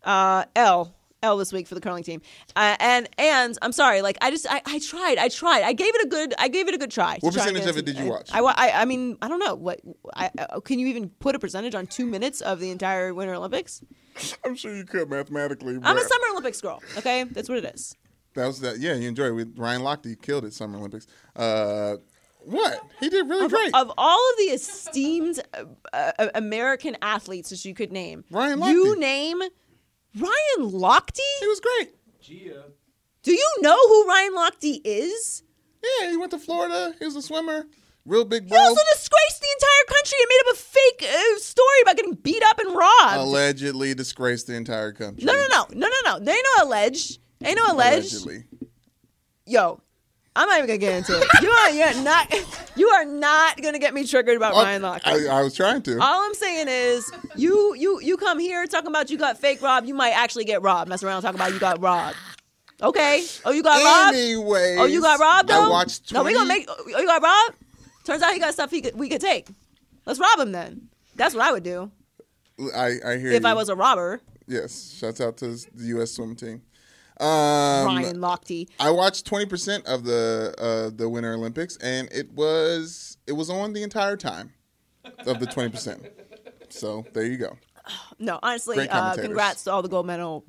Uh. L. L this week for the curling team. Uh, and and I'm sorry, like I just I, I tried I tried I gave it a good I gave it a good try. What try percentage of it did you watch? I, I I mean I don't know what I, I can you even put a percentage on two minutes of the entire Winter Olympics? I'm sure you could mathematically. I'm a Summer Olympics girl. Okay, that's what it is. That was that. Yeah, you enjoyed it. With Ryan Lochte He killed it Summer Olympics. Uh, what he did really of, great. of all of the esteemed uh, uh, American athletes that you could name, Ryan Lochte. you name Ryan Lochte. he was great. Do you know who Ryan Lochte is? Yeah, he went to Florida. He was a swimmer. Real big He also disgraced the entire country and made up a fake uh, story about getting beat up and robbed. Allegedly disgraced the entire country. no, no, no, no, no, no. They no alleged. Ain't no alleged. Allegedly. Yo, I'm not even gonna get into it. You are you're not. You are not gonna get me triggered about Ryan Lochte. I, I was trying to. All I'm saying is, you you you come here talking about you got fake robbed. You might actually get robbed. Mess around talking about you got robbed. Okay. Oh, you got robbed. Anyways, Oh, you got robbed I though. watched. No, we gonna make. Oh, you got robbed. Turns out he got stuff he could, we could take. Let's rob him then. That's what I would do I, I hear if you. I was a robber. Yes. Shouts out to the U.S. swim team. Um, Ryan Lochte. I watched twenty percent of the uh, the Winter Olympics, and it was it was on the entire time of the twenty percent. So there you go. No, honestly, uh, congrats to all the gold medal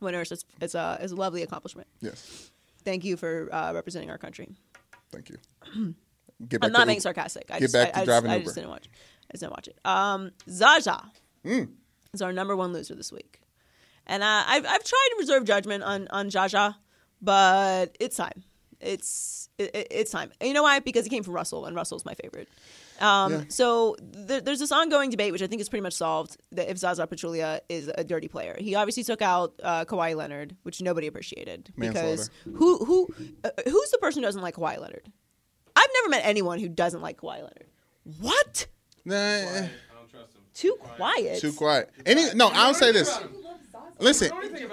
winners. It's it's a it's a lovely accomplishment. Yes, Thank you for uh, representing our country. thank you. I'm not being sarcastic. I get just, back I, to I driving just, I just didn't watch. I just didn't watch it. Um, Zaza Mm. is our number one loser this week, and uh, I've I've tried to reserve judgment on on Jaja, but it's time. It's it, it- it's time. And you know why? Because he came from Russell, and Russell's my favorite. Um, Yeah. So th- there's this ongoing debate, which I think is pretty much solved, that if Zaza Pachulia is a dirty player. He obviously took out uh, Kawhi Leonard, which nobody appreciated because who who uh, who's the person who doesn't like Kawhi Leonard? I've never met anyone who doesn't like Kawhi Leonard. What? Nah, Too quiet. too quiet. Any no, I'll say this. Listen,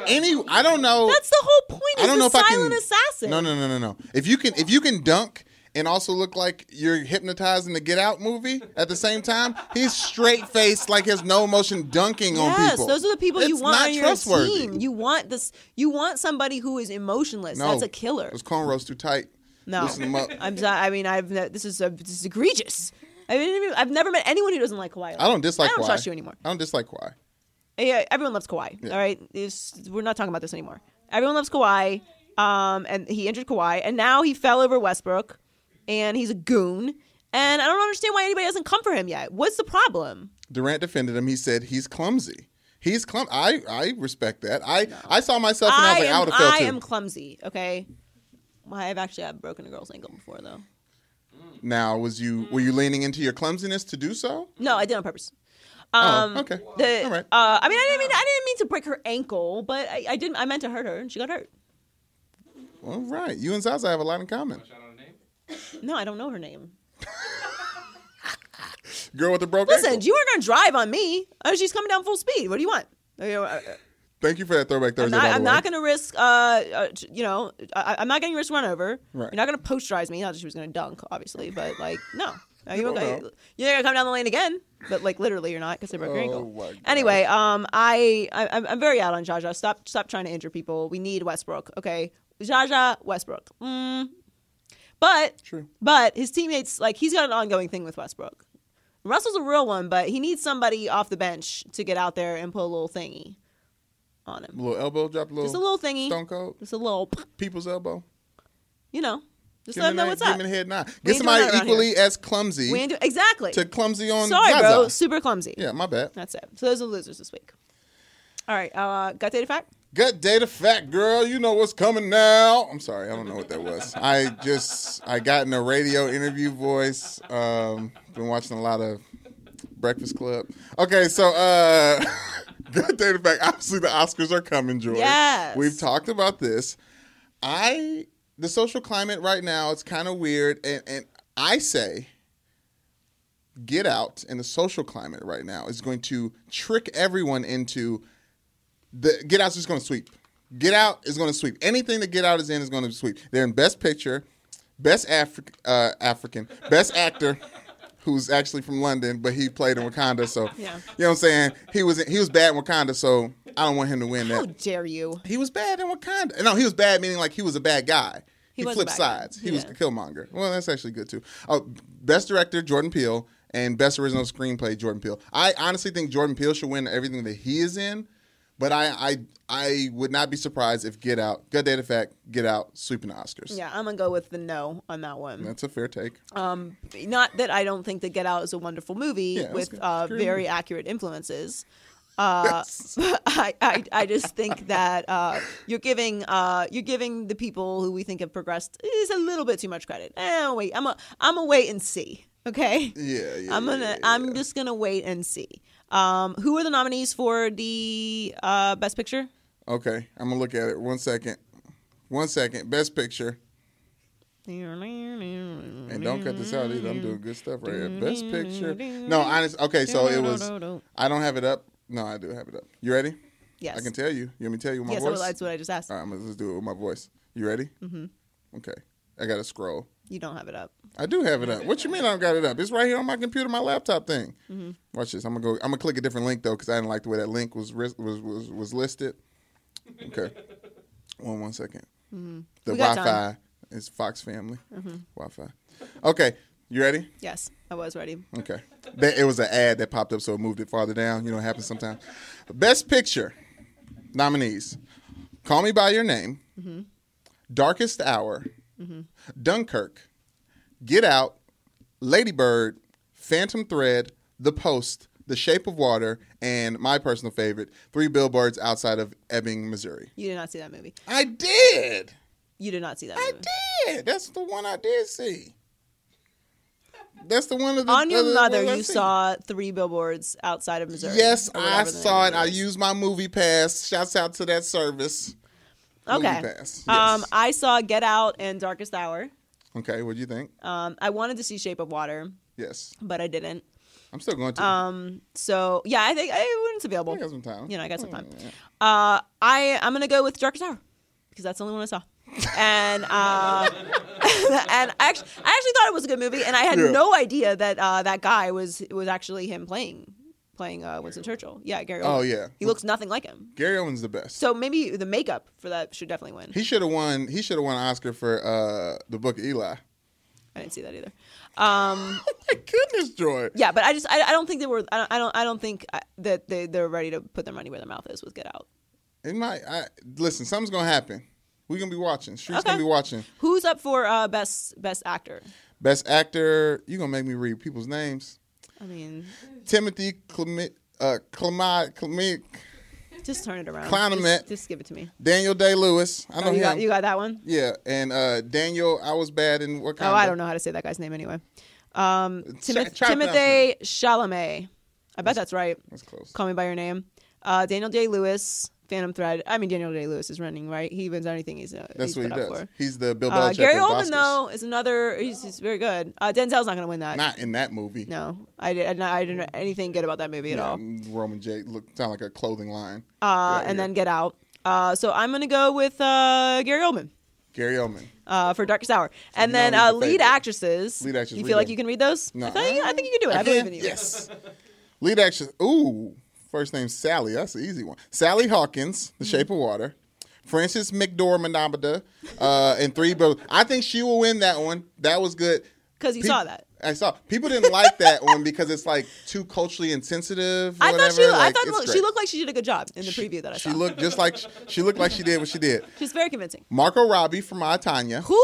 any I don't know. That's the whole point. I don't know He's if a I silent can. assassin. No, no, no, no, no. If you can, if you can dunk and also look like you're hypnotized in the Get Out movie at the same time. He's straight faced, like has no emotion, dunking on Yes, people. those are the people you want not on your team. You want this. You want somebody who is emotionless. No, That's a killer. Those cornrows too tight. No, them up. I'm. sorry. I mean, I've. This is a, this is egregious. I mean, I've never met anyone who doesn't like Kawhi. I don't dislike. I don't Kawhi. trust you anymore. I don't dislike Kawhi. Yeah, everyone loves Kawhi. Yeah. All right, It's- we're not talking about this anymore. Everyone loves Kawhi. Um, and he injured Kawhi, and now he fell over Westbrook, and he's a goon. And I don't understand why anybody doesn't come for him yet. What's the problem? Durant defended him. He said he's clumsy. He's clum. I I respect that. I I saw myself and I was like, I am, would have felt I too. am clumsy. Okay, well, I've actually I've broken a girl's ankle before though. Now, was you were you leaning into your clumsiness to do so? No, I did on purpose. Oh, Um, okay. The, All right. uh, I mean, I didn't mean I didn't mean to break her ankle, but I, I didn't. I meant to hurt her, and she got hurt. All right. You and Zaza have a lot in common. No, I don't know her name. Girl with the broke Listen, ankle. you were gonna drive on me. Oh, she's coming down full speed. What do you want? Uh, uh, Thank you for that throwback I'm Thursday. not, by the I'm way. not gonna risk. Uh, uh, you know, I, I'm not getting risk run over. Right. You're not gonna posterize me. Not that she was gonna dunk, obviously, but like, no. You don't won't- you're gonna come down the lane again, but like literally, you're not because I broke your Oh, ankle. Anyway, um, I, I I'm- I'm very out on Jaja. Stop stop trying to injure people. We need Westbrook. Okay, Jaja Westbrook. Mm. But True. but his teammates like he's got an ongoing thing with Westbrook. Russell's a real one, but he needs somebody off the bench to get out there and put a little thingy on him. A little elbow drop, a little, Just a little thingy. stone cold, Just a little, people's elbow. you know. Just Give let him know what's give up. a head nod. Get somebody equally as clumsy We ain't do exactly. to clumsy on Sorry, Zaza. bro. Super clumsy. Yeah, my bad. That's it. So those are the losers this week. All right. Uh, got data fact? Gut data fact, girl. You know what's coming now. I'm sorry, I don't know what that was. I just I got in a radio interview voice. Um, been watching a lot of Breakfast Club. Okay, so uh, gut data fact. Obviously, the Oscars are coming, Joy. Yes. we've talked about this. I the social climate right now it's kind of weird, and and I say. Get Out and the social climate right now is going to trick everyone into the Get Out's just going to sweep. Get Out is going to sweep. Anything that Get Out is in is going to sweep. They're in Best Picture, Best Afri- uh, African, Best Actor, who's actually from London, but he played in Wakanda. So Yeah. you know what I'm saying. He was he was bad in Wakanda, so I don't want him to win How that. How dare you? He was bad in Wakanda. No, he was bad meaning like he was a bad guy. He He, flipped bad guy. sides. He was Yeah. a Killmonger. Well, that's actually good too. Oh, best director Jordan Peele and best original screenplay Jordan Peele. I honestly think Jordan Peele should win everything that he is in, but I I I would not be surprised if Get Out, Good Data Fact, Get Out sweeping the Oscars. Yeah, I'm gonna go with the no on that one. That's a fair take. Um, not that I don't think that Get Out is a wonderful movie Yeah, with uh, It's a great very accurate influences. Uh. I, I, I just think that uh, you're giving uh, you're giving the people who we think have progressed is a little bit too much credit. Eh, wait, I'm a I'm a wait and see. Okay, Yeah, yeah. I'm gonna yeah, yeah, I'm just gonna wait and see. Um, who are the nominees for the uh, best picture? Okay, I'm gonna look at it. One second. One second. Best picture. And don't cut this out either. I'm doing good stuff right here. Best picture. No, honest. Okay, so it was. I don't have it up. No, I do have it up. You ready? Yes. I can tell you. You want me to tell you with my yes, voice? that's what I just asked. All right, I'm gonna just do it with my voice. You ready? Mm-hmm. Okay. I gotta scroll. You don't have it up. I do have it up. What you mean I don't got it up? It's right here on my computer, my laptop thing. Mm-hmm. Watch this. I'm gonna go. I'm gonna click a different link though because I didn't like the way that link was was was, was listed. Okay. one one second. The Mm-hmm. Wi-Fi time. Mm-hmm. is Fox Family Wi-Fi. Okay, you ready? Yes, I was ready. Okay. That- it was an ad that popped up, so it moved it farther down. You know, it happens sometimes. Best Picture nominees: Call Me by Your Name, Darkest Hour, Dunkirk, Get Out, Lady Bird, Phantom Thread, The Post, The Shape of Water, and my personal favorite, Three Billboards Outside of Ebbing, Missouri. You did not see that movie. I did. You did not see that I did. That's the one I did see. That's the one of the On your the mother, you saw three billboards outside of Missouri. Yes, I saw it. I used my MoviePass. Shouts out to that service. Okay. Um. I saw Get Out and Darkest Hour. okay, what do you think? Um, I wanted to see Shape of Water, Yes, but I didn't. I'm still going to. Um, so yeah, I think I, when it's available, I got some time. you know, I got some time. Uh, I I'm gonna go with Darkest Hour because that's the only one I saw. and uh, and I actually, I actually thought it was a good movie, and I had Yeah. no idea that uh, that guy was was actually him playing playing uh, Winston Churchill. Yeah, Gary. Oh, Oldman. yeah. he looks nothing like him. Gary Oldman's the best. So maybe the makeup for that should definitely win. he should have won. He should have won an Oscar for uh, the Book of Eli. I didn't see that either. Um, My goodness, Joy. yeah, but I just I, I don't think they were. I don't I don't, I don't think uh, that they they're ready to put their money where their mouth is with Get Out. It might. I, listen, something's gonna happen. We're gonna be watching. Street's Okay. gonna be watching. Who's up for uh, best best actor? Best actor. You gonna make me read people's names? I mean, Timothy Clement. Uh, Clement. Clement. just turn it around. Clownament. Just, just give it to me. Daniel Day Lewis. I know Oh, you him. got you got that one. yeah, and uh, Daniel. I was bad in what kind? Oh, I don't know how to say that guy's name anyway. Um, try Timothy Chalamet. I bet that's right. That's close. Call me by your name. Uh, Daniel Day Lewis, Phantom Thread. I mean, Daniel Day Lewis is running, right? He wins anything he's, uh, That's he's what he does. for. He's the Bill Uh, Belichick Gary of Oldman, Oscars. though, is another. He's, he's very good. Uh, Denzel's not going to win that. Not in that movie. No, I, did. Not, I didn't know anything good about that movie at all. Roman J look sound like a clothing line. Uh, and yeah. then Get Out. Uh, so I'm going to go with uh, Gary Oldman. Gary Oldman. Uh, for Darkest Hour, and then uh, lead actresses. Lead actress, You feel like them. you can read those? No. I, you, I think you can do it. I, believe in you. Yes. Lead actress. Ooh, first name Sally. That's the easy one. Sally Hawkins. The Shape of Water. Frances McDormand, uh, and three. But I think she will win that one. That was good. Because you Peop- saw that. I saw people didn't like that one because it's like too culturally insensitive. or I thought she. whatever. I thought look, she looked like she did a good job in the preview that I saw. She looked just like she looked like she did what she did. She's very convincing. Marco Robbie from I Tonya. Who?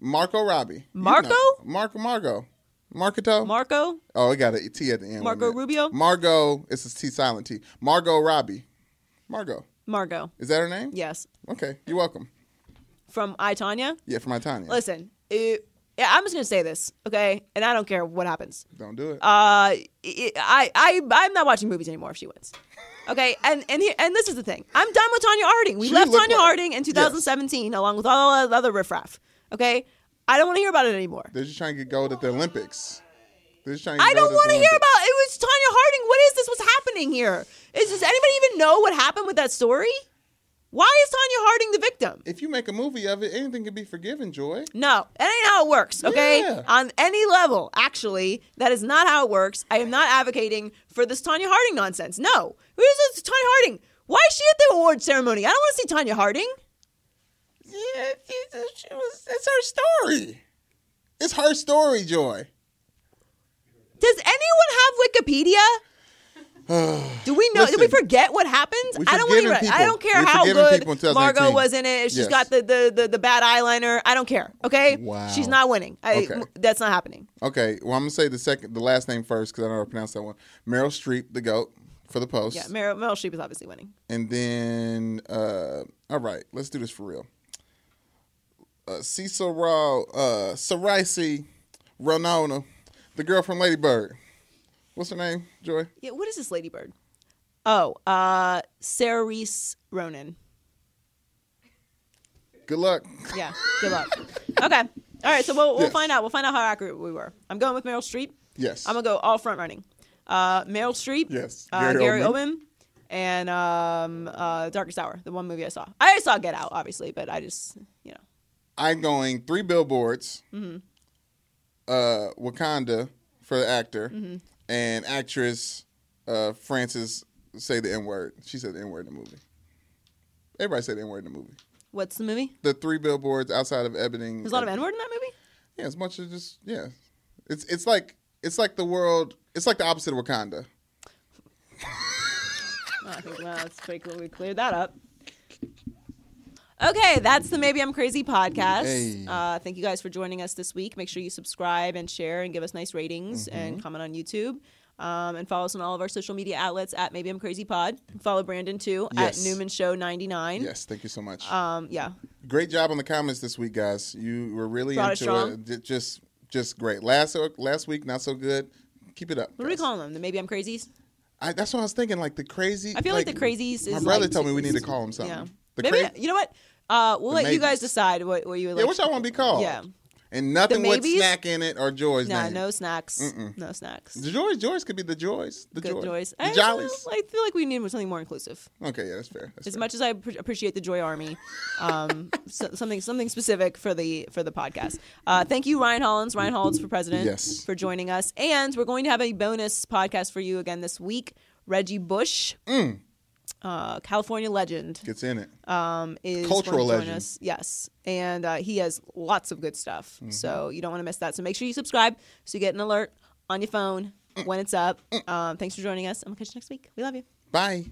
Marco Robbie. You Marco? know. Marco Margo. Marketo. Marco? oh, it got a T at the end. Marco? Rubio? Margot. It's a T silent T. Margot Robbie. Margot. Margot. Is that her name? Yes. Okay. You're welcome. From I Tonya. Yeah, from I Tonya. Listen, it, yeah, I'm just gonna say this, okay? And I don't care what happens. Don't do it. Uh, it, I, I, I'm not watching movies anymore if she wins. Okay, and and here, and this is the thing. I'm done with Tonya Harding. We She left Tonya like- Harding in 2017 along with all the other riffraff. Okay, I don't want to hear about it anymore. They're just trying to get gold at the Olympics. They're just trying to get I don't want to hear about it. Was Tonya Harding? What is this? What's happening here? Is does anybody even know what happened with that story? Why is Tonya Harding the victim? If you make a movie of it, anything can be forgiven, Joy. No, that ain't how it works, okay? Yeah. On any level, actually, that is not how it works. I am not advocating for this Tonya Harding nonsense. No. Who is this Tonya Harding? Why is she at the award ceremony? I don't want to see Tonya Harding. Yeah, it's, it was, it's her story. It's her story, Joy. Does anyone have Wikipedia? Do we know? Did we forget what happened? I don't want forgiving to. I don't care how good people Margot was in it. She's Yes. got the, the the the bad eyeliner. I don't care. Okay. Wow. She's not winning. I, Okay. That's not happening. Okay, well, I'm gonna say the second, the last name first because I don't know how to pronounce that one. Meryl Streep, the goat for the post. Yeah. Meryl, Meryl Streep is obviously winning. And then, uh, all right, let's do this for real. Uh, Cecil Raw, uh, Ronona, the girl from Lady Bird. What's her name, Joy? Yeah. What is this Ladybird? Oh, uh, Sarah Reese Ronan. Good luck. Yeah. Good luck. okay. All right. So we'll, we'll Yes. find out. We'll find out how accurate we were. I'm going with Meryl Streep. Yes. I'm gonna go all front running. Uh, Meryl Streep. Yes. Uh, Gary Gary Oldman. Oldman. And um, uh, Darkest Hour, the one movie I saw. I saw Get Out, obviously, but I just, you know. I'm going three billboards. Mm-hmm. Uh, Wakanda for the actor Mm-hmm. and actress uh, Frances say the N word. She said the N word in the movie. Everybody said the N word in the movie. What's the movie? The three billboards outside of Ebbing. There's a lot of N word in that movie. Yeah, as much as just yeah. It's it's like it's like the world. It's like the opposite of Wakanda. I think well, that's pretty cool. We cleared that up. Okay, that's the Maybe I'm Crazy podcast. Hey. Uh, thank you guys for joining us this week. Make sure you subscribe and share and give us nice ratings Mm-hmm. and comment on YouTube. Um, and follow us on all of our social media outlets at Maybe I'm Crazy Pod. Follow Brandon too Yes. at Newman Show 99. Yes, thank you so much. Um, yeah. great job on the comments this week, guys. You were really Brought into strong. it. Just just great. Last last week not so good. Keep it up. What are we guys. calling them? The Maybe I'm Crazies? I, that's what I was thinking. Like the crazy. I feel like, the Crazies is My brother like- told me we need to call him something. Yeah. The Maybe cra- you know what? Uh, we'll let you guys decide what, what you would Yeah, like. what y'all want to be called? Yeah. and nothing with snack in it or Joy's Nah, name. no snacks. No snacks. The Joys, Joys could be the Joys, the Good Joy, joys. the I, Jollies. I feel like we need something more inclusive. Okay, yeah, that's fair. That's As fair. much as I appre- appreciate the Joy Army, um, so, something something specific for the for the podcast. Uh, thank you, Ryan Hollins, Ryan Hollins for president, Yes. for joining us. And we're going to have a bonus podcast for you again this week. Reggie Bush, Mm. Uh, California legend, Gets in it. um, is Cultural going to join legend. us. Yes, and uh, he has lots of good stuff. Mm-hmm. So you don't want to miss that. So make sure you subscribe so you get an alert on your phone when it's up. Um, thanks for joining us. I'm gonna catch you next week. We love you. Bye.